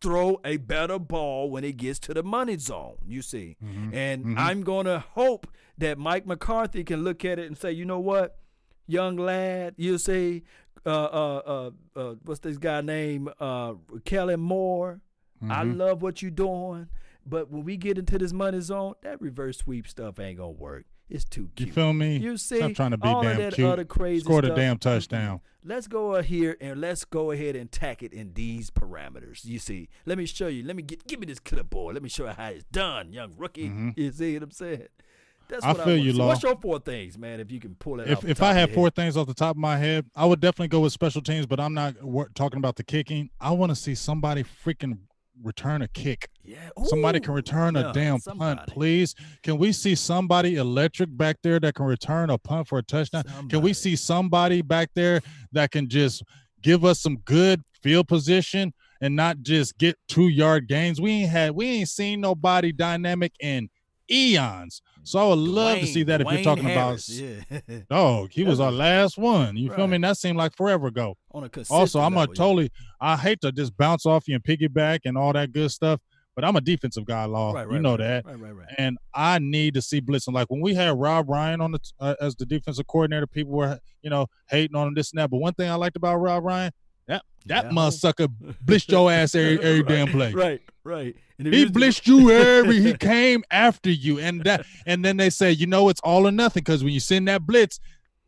S1: throw a better ball when it gets to the money zone, you see. And I'm going to hope that Mike McCarthy can look at it and say, you know what, young lad, you see, uh, uh, uh, uh, what's this guy name? Uh, Kelly Moore. I love what you're doing. But when we get into this money zone, that reverse sweep stuff ain't gonna work. It's too cute.
S2: You feel me?
S1: You see,
S2: I'm trying to be
S1: all
S2: damn
S1: of that
S2: cute.
S1: other crazy
S2: Scored a damn touchdown.
S1: Let's go out here and let's go ahead and tack it in these parameters. You see, let me show you. Let me get give me this clipboard. Let me show you how it's done, young rookie.
S2: Mhm.
S1: You see what I'm saying? That's
S2: I
S1: what
S2: feel
S1: I
S2: you.
S1: So
S2: Law.
S1: what's your four things, man? If you can pull it.
S2: If
S1: off
S2: if I had four
S1: head.
S2: things off the top of my head, I would definitely go with special teams. But I'm not wor- talking about the kicking. I want to see somebody freaking return a kick.
S1: yeah,
S2: Somebody can return a
S1: yeah,
S2: damn
S1: somebody.
S2: punt, please. Can we see somebody electric back there that can return a punt for a touchdown? Can we see somebody back there that can just give us some good field position and not just get two yard gains? We ain't had we ain't seen nobody dynamic in eons. So I would love to see that if you're talking
S1: Harris,
S2: about
S1: yeah. *laughs*
S2: dog. He was our last one. You feel me? And that seemed like forever ago.
S1: on a
S2: Also, I'm a
S1: level, yeah.
S2: totally I hate to just bounce off you and piggyback and all that good stuff, but I'm a defensive guy, law.
S1: Right,
S2: you know
S1: right,
S2: that.
S1: Right, right, right.
S2: And I need to see blitzing. Like when we had Rob Ryan on the uh, as the defensive coordinator, people were you know hating on him this and that. But one thing I liked about Rob Ryan, that that
S1: Yeah.
S2: motherfucker blitzed your ass every, *laughs* every
S1: Right,
S2: damn play.
S1: Right, right.
S2: He blitzed you every. He came after you, and that, and then they say, you know, it's all or nothing because when you send that blitz,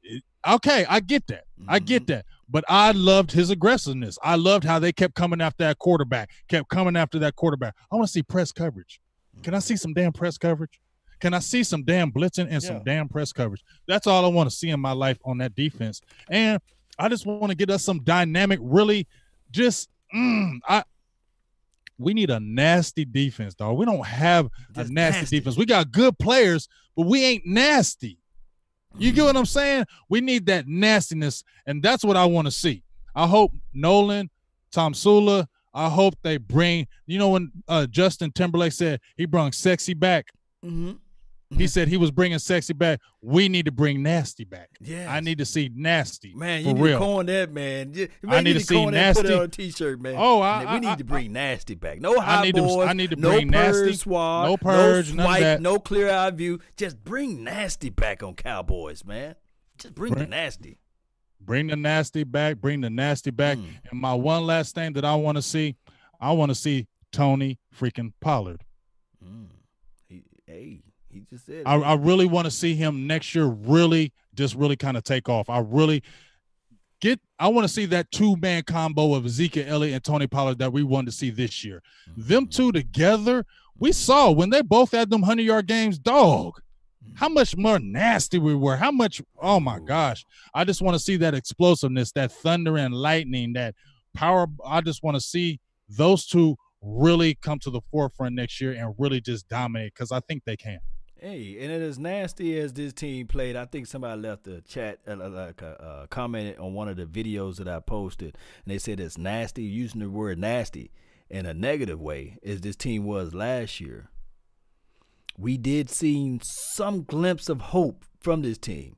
S2: it- okay, I get that, I get
S1: Mhm.
S2: that. But I loved his aggressiveness. I loved how they kept coming after that quarterback, kept coming after that quarterback. I want to see press coverage. Can I see some damn press coverage? Can I see some damn blitzing and some damn press coverage? That's all I want to see in my life on that defense. And I just want to get us some dynamic, really, just mm, I. We need a nasty defense, dog. We don't have
S1: Just
S2: a nasty,
S1: nasty.
S2: defense. We got good players, but we ain't nasty. You get what I'm saying? We need that nastiness, and that's what I want to see. I hope Nolan, Tomsula, I hope they bring. You know when uh, Justin Timberlake said he brought sexy back.
S1: Mhm.
S2: He said he was bringing sexy back. We need to bring nasty back.
S1: Yeah,
S2: I need to see nasty.
S1: Man,
S2: for
S1: you need
S2: real.
S1: to coin that, man. You-
S2: I
S1: man,
S2: need
S1: you
S2: to see
S1: and Put it
S2: nasty.
S1: on a t-shirt, man.
S2: Oh, I-
S1: we
S2: I-
S1: need
S2: I-
S1: to bring nasty back. No high
S2: I need to- I need to
S1: no
S2: bring
S1: purge
S2: nasty.
S1: swab,
S2: No purge,
S1: no swipe,
S2: that.
S1: no clear eye view. Just bring nasty back on Cowboys, man. Just bring the nasty.
S2: Bring the nasty back. Bring the nasty back.
S1: Mm.
S2: And my one last thing that I want to see, I want to see Tony freaking Pollard.
S1: Mm. He, hey, he just said.
S2: I. I really want to see him next year really just really kind of take off. I really get I want to see that two man combo of Ezekiel Elliott and Tony Pollard that we wanted to see this year. Them mm-hmm. two together, we saw when they both had them 100 yard games, dog. Mm-hmm. How much more nasty we were. How much, oh my gosh. I just want to see that explosiveness, that thunder and lightning, that power. I just want to see those two really come to the forefront next year and really just dominate because I think they can.
S1: Hey, and it as nasty as this team played, I think somebody left a chat, uh, like a uh, commented on one of the videos that I posted, and they said it's nasty, using the word nasty in a negative way, as this team was last year. We did see some glimpse of hope from this team.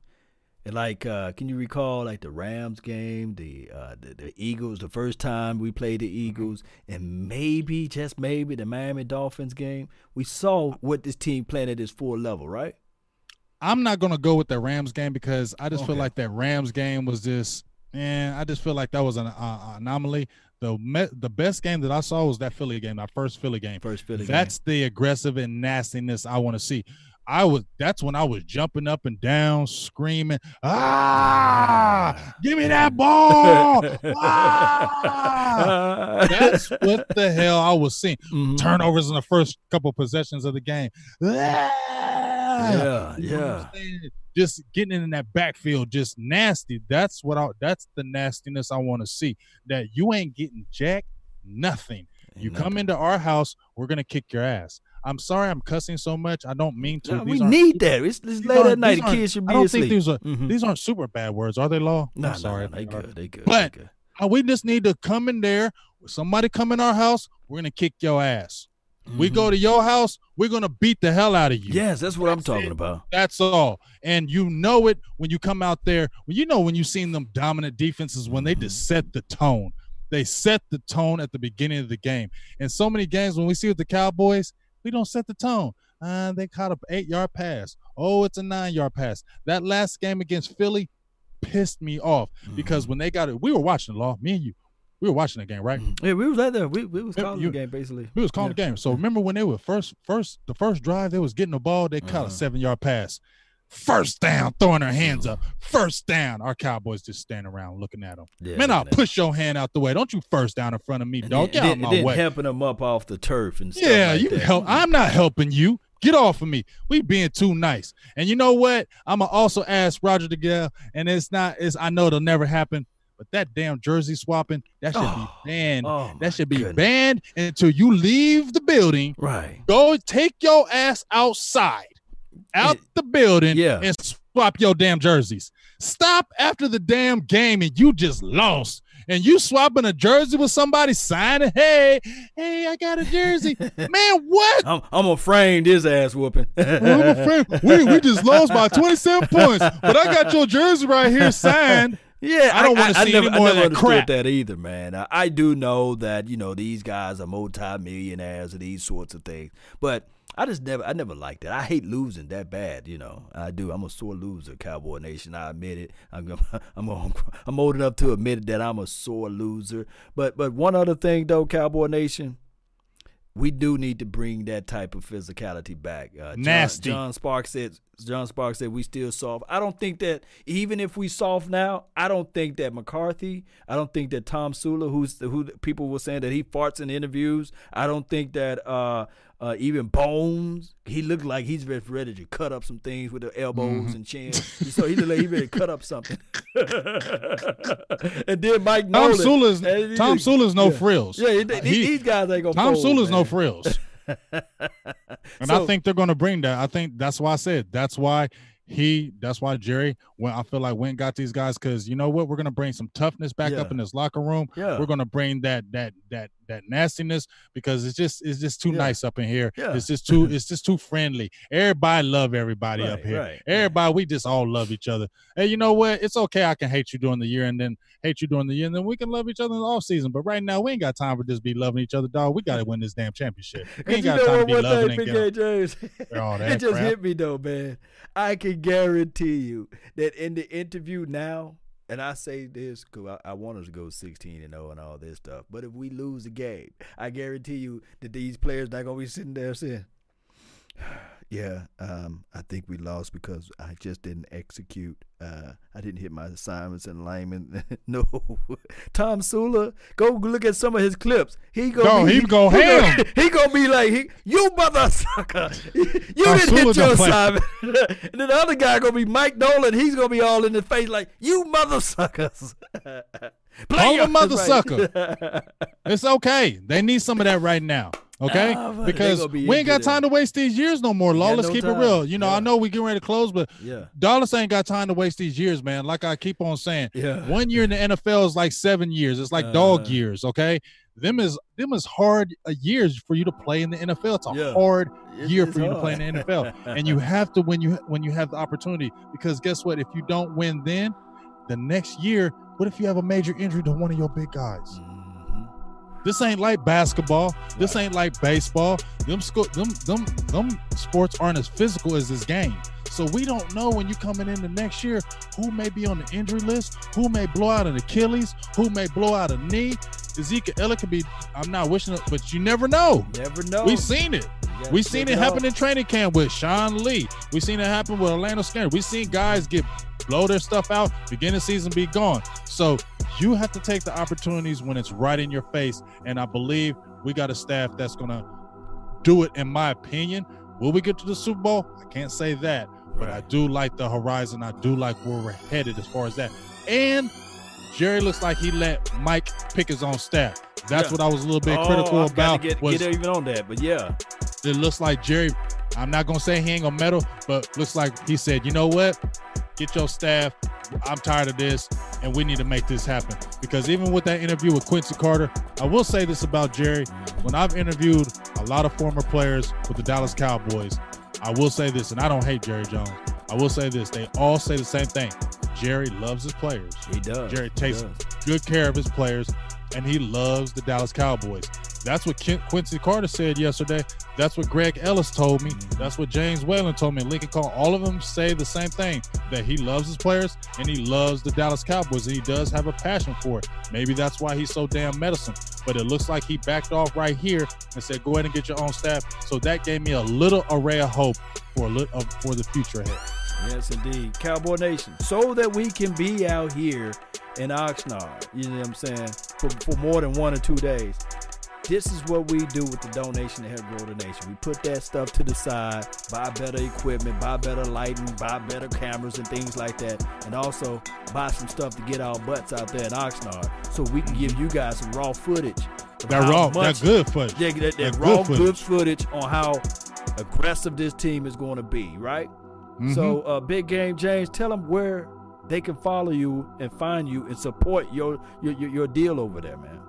S1: Like, uh, can you recall like the Rams game, the, uh, the the Eagles, the first time we played the Eagles, and maybe just maybe the Miami Dolphins game? We saw what this team playing at its full level, right?
S2: I'm not gonna go with the Rams game because I just feel like that Rams game was just, man. I just feel like that was an uh, anomaly. The me- the best game that I saw was that Philly game, that first Philly game.
S1: First Philly game.
S2: That's the aggressive and nastiness I want to see. I was that's when I was jumping up and down, screaming, ah, give me that ball. Ah! *laughs* That's what the hell I was seeing.
S1: Mhm.
S2: Turnovers in the first couple possessions of the game. Ah!
S1: Yeah,
S2: You know what I'm
S1: yeah.
S2: Just getting in that backfield, just nasty. That's what I that's the nastiness I want to see. That you ain't getting jack nothing. You
S1: Ain't
S2: come into our house, we're gonna kick your ass. I'm sorry I'm cussing so much. I don't mean to. These
S1: we need that. It's, it's late at night. The kids should
S2: I don't
S1: asleep.
S2: think these are
S1: Mhm.
S2: these aren't super bad words, are they, Law? No,
S1: nah,
S2: sorry.
S1: nah, they good. They good.
S2: But-
S1: they good.
S2: Uh, we just need to come in there. Somebody come in our house, we're gonna kick your ass. We
S1: Mhm.
S2: go to your house, we're gonna beat the hell out of you.
S1: Yes, that's what I'm talking
S2: it.
S1: about.
S2: That's all. And you know it when you come out there. When you know when you've seen them dominant defenses when they just set the tone. They set the tone at the beginning of the game. And so many games when we see with the Cowboys, we don't set the tone. Uh, they caught a eight yard pass. Oh, it's a nine yard pass. That last game against Philly pissed me off because
S1: Mhm.
S2: when they got it, we were watching the law, me and you. We were watching the game, right?
S1: Yeah, we was out there. We, we was
S2: Yeah,
S1: calling
S2: you-
S1: the game basically.
S2: We was calling the game. So remember when they were first, first, the first drive, they was getting the ball. They caught
S1: Uh-huh.
S2: a seven yard pass. First down, throwing their hands up. First down. Our Cowboys just standing around looking at them.
S1: Yeah,
S2: Man, I'll push your hand out the way. Don't you first down in front of me,
S1: And
S2: dog.
S1: then-
S2: Get out my way.
S1: helping them up off the turf and stuff.
S2: Yeah,
S1: like
S2: you
S1: that.
S2: help. I'm not helping you. Get off of me. We being too nice. And you know what? I'ma also ask Roger Goodell, and it's not. It's I know it'll never happen, but that damn jersey swapping that should
S1: Oh.
S2: be banned.
S1: Oh,
S2: that should be
S1: goodness.
S2: banned until you leave the building.
S1: Right.
S2: Go take your ass outside, out the building,
S1: Yeah.
S2: and swap your damn jerseys. Stop after the damn game and you just lost. And you swapping a jersey with somebody signing, hey, hey, I got a jersey. *laughs* Man, what?
S1: I'm, I'm gonna frame this ass whooping. *laughs*
S2: We, we just lost by 27 points, but I got your jersey right here signed.
S1: Yeah,
S2: I don't wanna see
S1: never,
S2: any more
S1: I
S2: of
S1: never
S2: that
S1: understood
S2: crap.
S1: that either, man. I, I do know that you know these guys are multi-millionaires and these sorts of things, but I just never, I never liked that. I hate losing that bad, you know. I do. I'm a sore loser, Cowboy Nation. I admit it. I'm, *laughs* I'm, I'm, *laughs* I'm old enough to admit that I'm a sore loser. But, but one other thing though, Cowboy Nation, we do need to bring that type of physicality back. Uh, John,
S2: Nasty.
S1: John Sparks said. John Sparks said we still soft. I don't think that even if we soft now, I don't think that McCarthy. I don't think that Tomsula, who's the, who people were saying that he farts in interviews. I don't think that uh, uh, even Bones. He looked like he's ready to cut up some things with the elbows
S2: Mm-hmm.
S1: and chin. *laughs* so he looked like he ready to cut up something. *laughs* and then Mike
S2: Tom
S1: Nolan.
S2: Sula's Tomsula's no
S1: yeah.
S2: frills.
S1: Yeah, he-
S2: He-
S1: these guys ain't gonna.
S2: Tom
S1: fold,
S2: Sula's no frills. *laughs* And
S1: So-
S2: I think they're going to bring that. I think that's why I said that's why he. That's why Jerry. When I feel like went got these guys because you know what, we're going to bring some toughness back up in this locker room.
S1: Yeah.
S2: We're going to bring that that that that nastiness because it's just it's just too
S1: Yeah.
S2: nice up in here.
S1: Yeah.
S2: It's just too *laughs* it's just too friendly. Everybody love everybody up here.
S1: right,
S2: Everybody, we just all love each other. Hey, you know what? It's okay. I can hate you during the year and then hate you during the year, and then we can love each other in the off season. But right now, we ain't got time for just be loving each other, dog. We got to win this damn championship. We ain't got time to be loving
S1: thing,
S2: and get.
S1: James, *laughs* it just
S2: crap.
S1: hit me though, man. I can guarantee you that in the interview now, and I say this because I, I want us to go 16 and 0 and all this stuff. But if we lose the game, I guarantee you that these players not gonna be sitting there saying, *sighs* "Yeah, um, I think we lost because I just didn't execute. Uh, I didn't hit my assignments in alignment." *laughs* no, *laughs* Tomsula, go look at some of his clips. He go,
S2: No, he go *laughs*
S1: he
S2: ham.
S1: Gonna, he gonna be like, he, "You mother sucker, you
S2: Tom
S1: didn't
S2: Sula
S1: hit your assignment." and then the other guy gonna be Mike Nolan. He's gonna be all in the face like, "You mother suckers." Play
S2: Call
S1: your-
S2: mother
S1: right.
S2: It's okay. They need some of that right now. Okay,
S1: Nah,
S2: because
S1: be
S2: we ain't got time to waste these years no more. Law, let's
S1: no
S2: keep
S1: time.
S2: it real. You know,
S1: Yeah.
S2: I know we getting ready to close, but
S1: yeah,
S2: Dallas ain't got time to waste these years, man. Like I keep on saying,
S1: yeah.
S2: one year in the NFL is like seven years. It's like dog
S1: Uh-huh.
S2: years. Okay, them is them is hard uh, years for you to play in the NFL. It's a
S1: Yeah.
S2: hard
S1: It's-
S2: year for you to play in the NFL, *laughs* and you have to when you when you have the opportunity. Because guess what? If you don't win, then the next year, what if you have a major injury to one of your big guys? This ain't like basketball. This ain't like baseball. Them sco- them them them sports aren't as physical as this game. So we don't know when you're coming in the next year who may be on the injury list, who may blow out an Achilles, who may blow out a knee. Ezekiel Elliott could be. I'm not wishing it, but you never know.
S1: Never know.
S2: We've seen it.
S1: You
S2: We
S1: gotta
S2: seen it happen in training camp with Sean Lee. We've seen it happen with Orlando Scandrick. We've seen guys get blow their stuff out, beginning season be gone. So you have to take the opportunities when it's right in your face. And I believe we got a staff that's gonna do it. In my opinion, will we get to the Super Bowl? I can't say that, but I do like the horizon. I do like where we're headed as far as that. And Jerry looks like he let Mike pick his own staff. That's
S1: Yeah.
S2: what I was a little bit
S1: Oh,
S2: critical
S1: I
S2: about.
S1: Get,
S2: was
S1: get even on that, but yeah,
S2: it looks like Jerry. I'm not gonna say he ain't gonna meddle, but looks like he said, you know what? Get your staff. I'm tired of this, and we need to make this happen. Because even with that interview with Quincy Carter, I will say this about Jerry. When I've interviewed a lot of former players with the Dallas Cowboys, I will say this, and I don't hate Jerry Jones. I will say this: they all say the same thing. Jerry loves his players
S1: he does.
S2: Jerry takes
S1: does.
S2: good care of his players, and he loves the Dallas Cowboys. That's what Quincy Carter said yesterday. That's what Greg Ellis told me. That's what James Whalen told me. Lincoln Call. All of them say the same thing that he loves his players and he loves the Dallas Cowboys and he does have a passion for it. Maybe that's why he's so damn medicine. But it looks like he backed off right here and said, "Go ahead and get your own staff." So that gave me a little array of hope for a little, uh, for the future ahead.
S1: Yes, indeed, Cowboy Nation. So that we can be out here in Oxnard, you know what I'm saying, for, for more than one or two days. This is what we do with the donation to help grow the nation. We put that stuff to the side, buy better equipment, buy better lighting, buy better cameras and things like that, and also buy some stuff to get our butts out there in Oxnard so we can give you guys some raw footage.
S2: That raw, that good footage.
S1: Yeah, that, that, that raw good footage. good footage on how aggressive this team is going to be, right? Mm-hmm. So, uh, Big Game James, tell them where they can follow you and find you and support your your, your deal over there, man.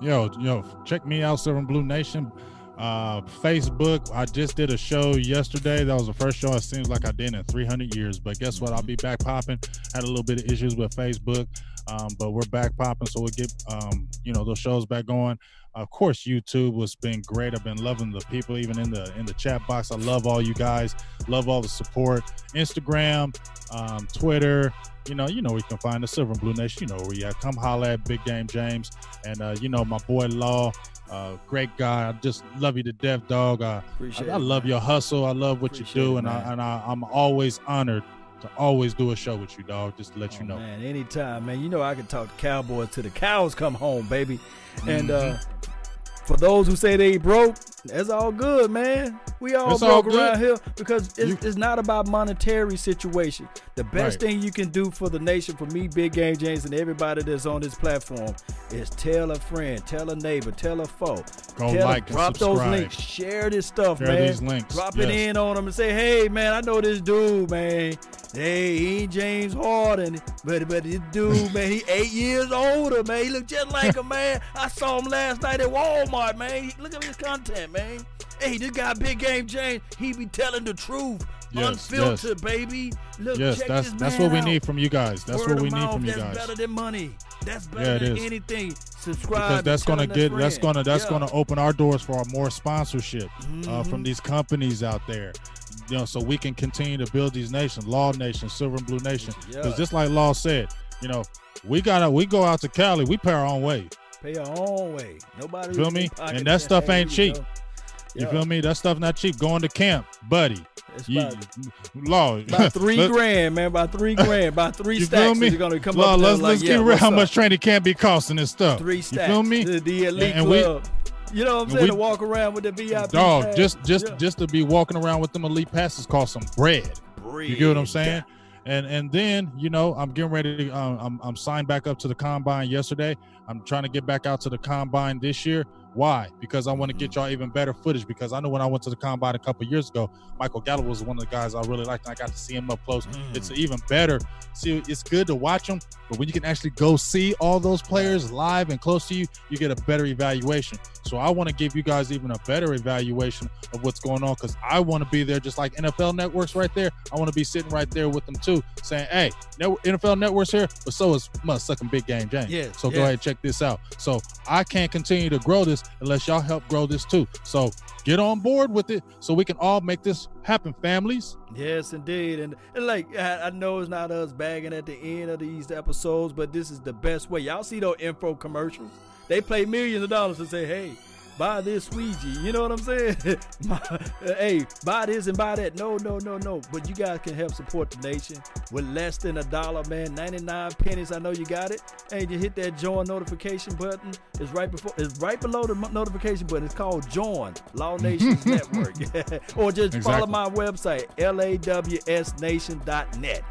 S2: Yo, yo, check me out, Silver Blue Nation. Uh, Facebook. I just did a show yesterday. That was the first show it seems like I did in 300 years. But guess what? I'll be back popping. Had a little bit of issues with Facebook, um, but we're back popping. So we'll get um, you know those shows back going. Of course, YouTube has been great. I've been loving the people, even in the in the chat box. I love all you guys. Love all the support. Instagram, um, Twitter, you know, you know we can find the Silver and Blue Nation. You know where we at. Come holla at Big Game James, and uh, you know my boy Law, uh, great guy. I just love you to death, dog. Uh, I, I, love your hustle. I love what Appreciate you do, it, and I and I, I'm always honored to always do a show with you, dog. Just to let
S1: oh,
S2: you know.
S1: Man, anytime, man. You know I can talk to Cowboys till the cows come home, baby. And uh, mm-hmm. For those who say they broke, that's all good, man. We all it's broke all around here because it's, you, it's, not about monetary situation. The best right. thing you can do for the nation, for me, Big Game James, and everybody that's on this platform, is tell a friend, tell a neighbor, tell a foe.
S2: Go tell like,
S1: drop those links, share this stuff,
S2: share
S1: man.
S2: These links.
S1: Drop yes. it in on them and say, hey, man, I know this dude, man. Hey, he ain't James Harden, but but this dude, *laughs* man, he eight years older, man. He look just like a man. I saw him last night at Walmart, man. Look at his content, man. Hey, this guy, Big Game James, he be telling the truth. Yes, Unfiltered, yes. baby. Look,
S2: yes, that's that's what we need from you guys. That's
S1: Word
S2: what we
S1: mouth,
S2: need from you
S1: guys.
S2: That's
S1: better than money. That's better yeah, than anything. Subscribe
S2: because that's gonna get that's gonna that's yeah. gonna open our doors for more sponsorship mm-hmm. uh, from these companies out there. You know, so we can continue to build these nations, Law Nation, Silver and Blue Nation. Because yeah. just like Law said, you know, we gotta we go out to Cali, we pay our own way.
S1: Pay your own way. Nobody
S2: feel me? And that stuff ain't cheap. Go. You feel me? That stuff not cheap. Going to camp, buddy. You, law
S1: about *laughs* three grand, man. About three *laughs* grand. About three
S2: you
S1: stacks.
S2: Feel me?
S1: Gonna come
S2: law,
S1: up
S2: let's
S1: like,
S2: let's
S1: yeah,
S2: get real how much training can't be costing this stuff.
S1: Three stacks.
S2: You feel me?
S1: The, the elite and, and club. We, you know what I'm saying? We, to walk around with the VIP.
S2: Dog,
S1: pass.
S2: just just yeah. just to be walking around with them elite passes cost some bread. bread. You get what I'm saying? And and then you know I'm getting ready. To, um, I'm I'm signed back up to the combine yesterday. I'm trying to get back out to the combine this year. Why? Because I want to get y'all even better footage. Because I know when I went to the combine a couple years ago, Michael Gallup was one of the guys I really liked, and I got to see him up close. Mm. It's even better. See, it's good to watch them, but when you can actually go see all those players live and close to you, you get a better evaluation. So I want to give you guys even a better evaluation of what's going on because I want to be there just like NFL networks right there. I want to be sitting right there with them too, saying, "Hey, NFL networks here, but so is must sucking big game James."
S1: Yeah.
S2: So
S1: yeah.
S2: go ahead and check this out. So I can't continue to grow this unless y'all help grow this too. So get on board with it so we can all make this happen, families.
S1: Yes, indeed. And, and like I, I, know it's not us bagging at the end of these episodes, but this is the best way. Y'all see those info commercials? They pay millions of dollars to say, hey, buy this squeegee. You know what I'm saying? *laughs* Uh, hey, buy this and buy that. No, no, no, no. But you guys can help support the nation with less than a dollar, man. 99 pennies. I know you got it. And you hit that join notification button. It's right before. It's right below the notification button. It's called Join Law *laughs* Nations Network. *laughs* or just exactly. follow my website lawsnation.net.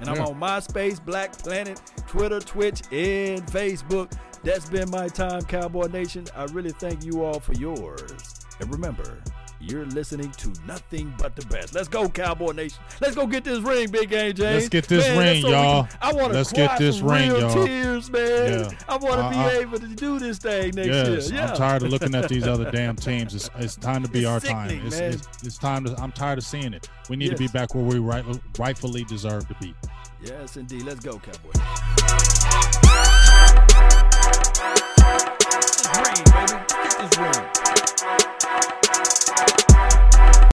S1: And I'm on MySpace, Black Planet, Twitter, Twitch, and Facebook. That's been my time, Cowboy Nation. I really thank you all for yours. And remember, you're listening to nothing but the best. Let's go, Cowboy Nation. Let's go get this ring, Big Game James.
S2: Let's get this man, ring, so y'all. Can,
S1: I want to
S2: Let's get this ring, y'all.
S1: Tears, man. Yeah. I want to be uh, able to do this thing next
S2: yes,
S1: year. Yeah.
S2: I'm tired of looking at these other *laughs* damn teams. It's, it's time to be
S1: it's
S2: our
S1: time.
S2: It's, it's, it's, time to. I'm tired of seeing it. We need yes. to be back where we right, rightfully deserve to be.
S1: Yes, indeed. Let's go, Cowboy. Baby. Raptors win.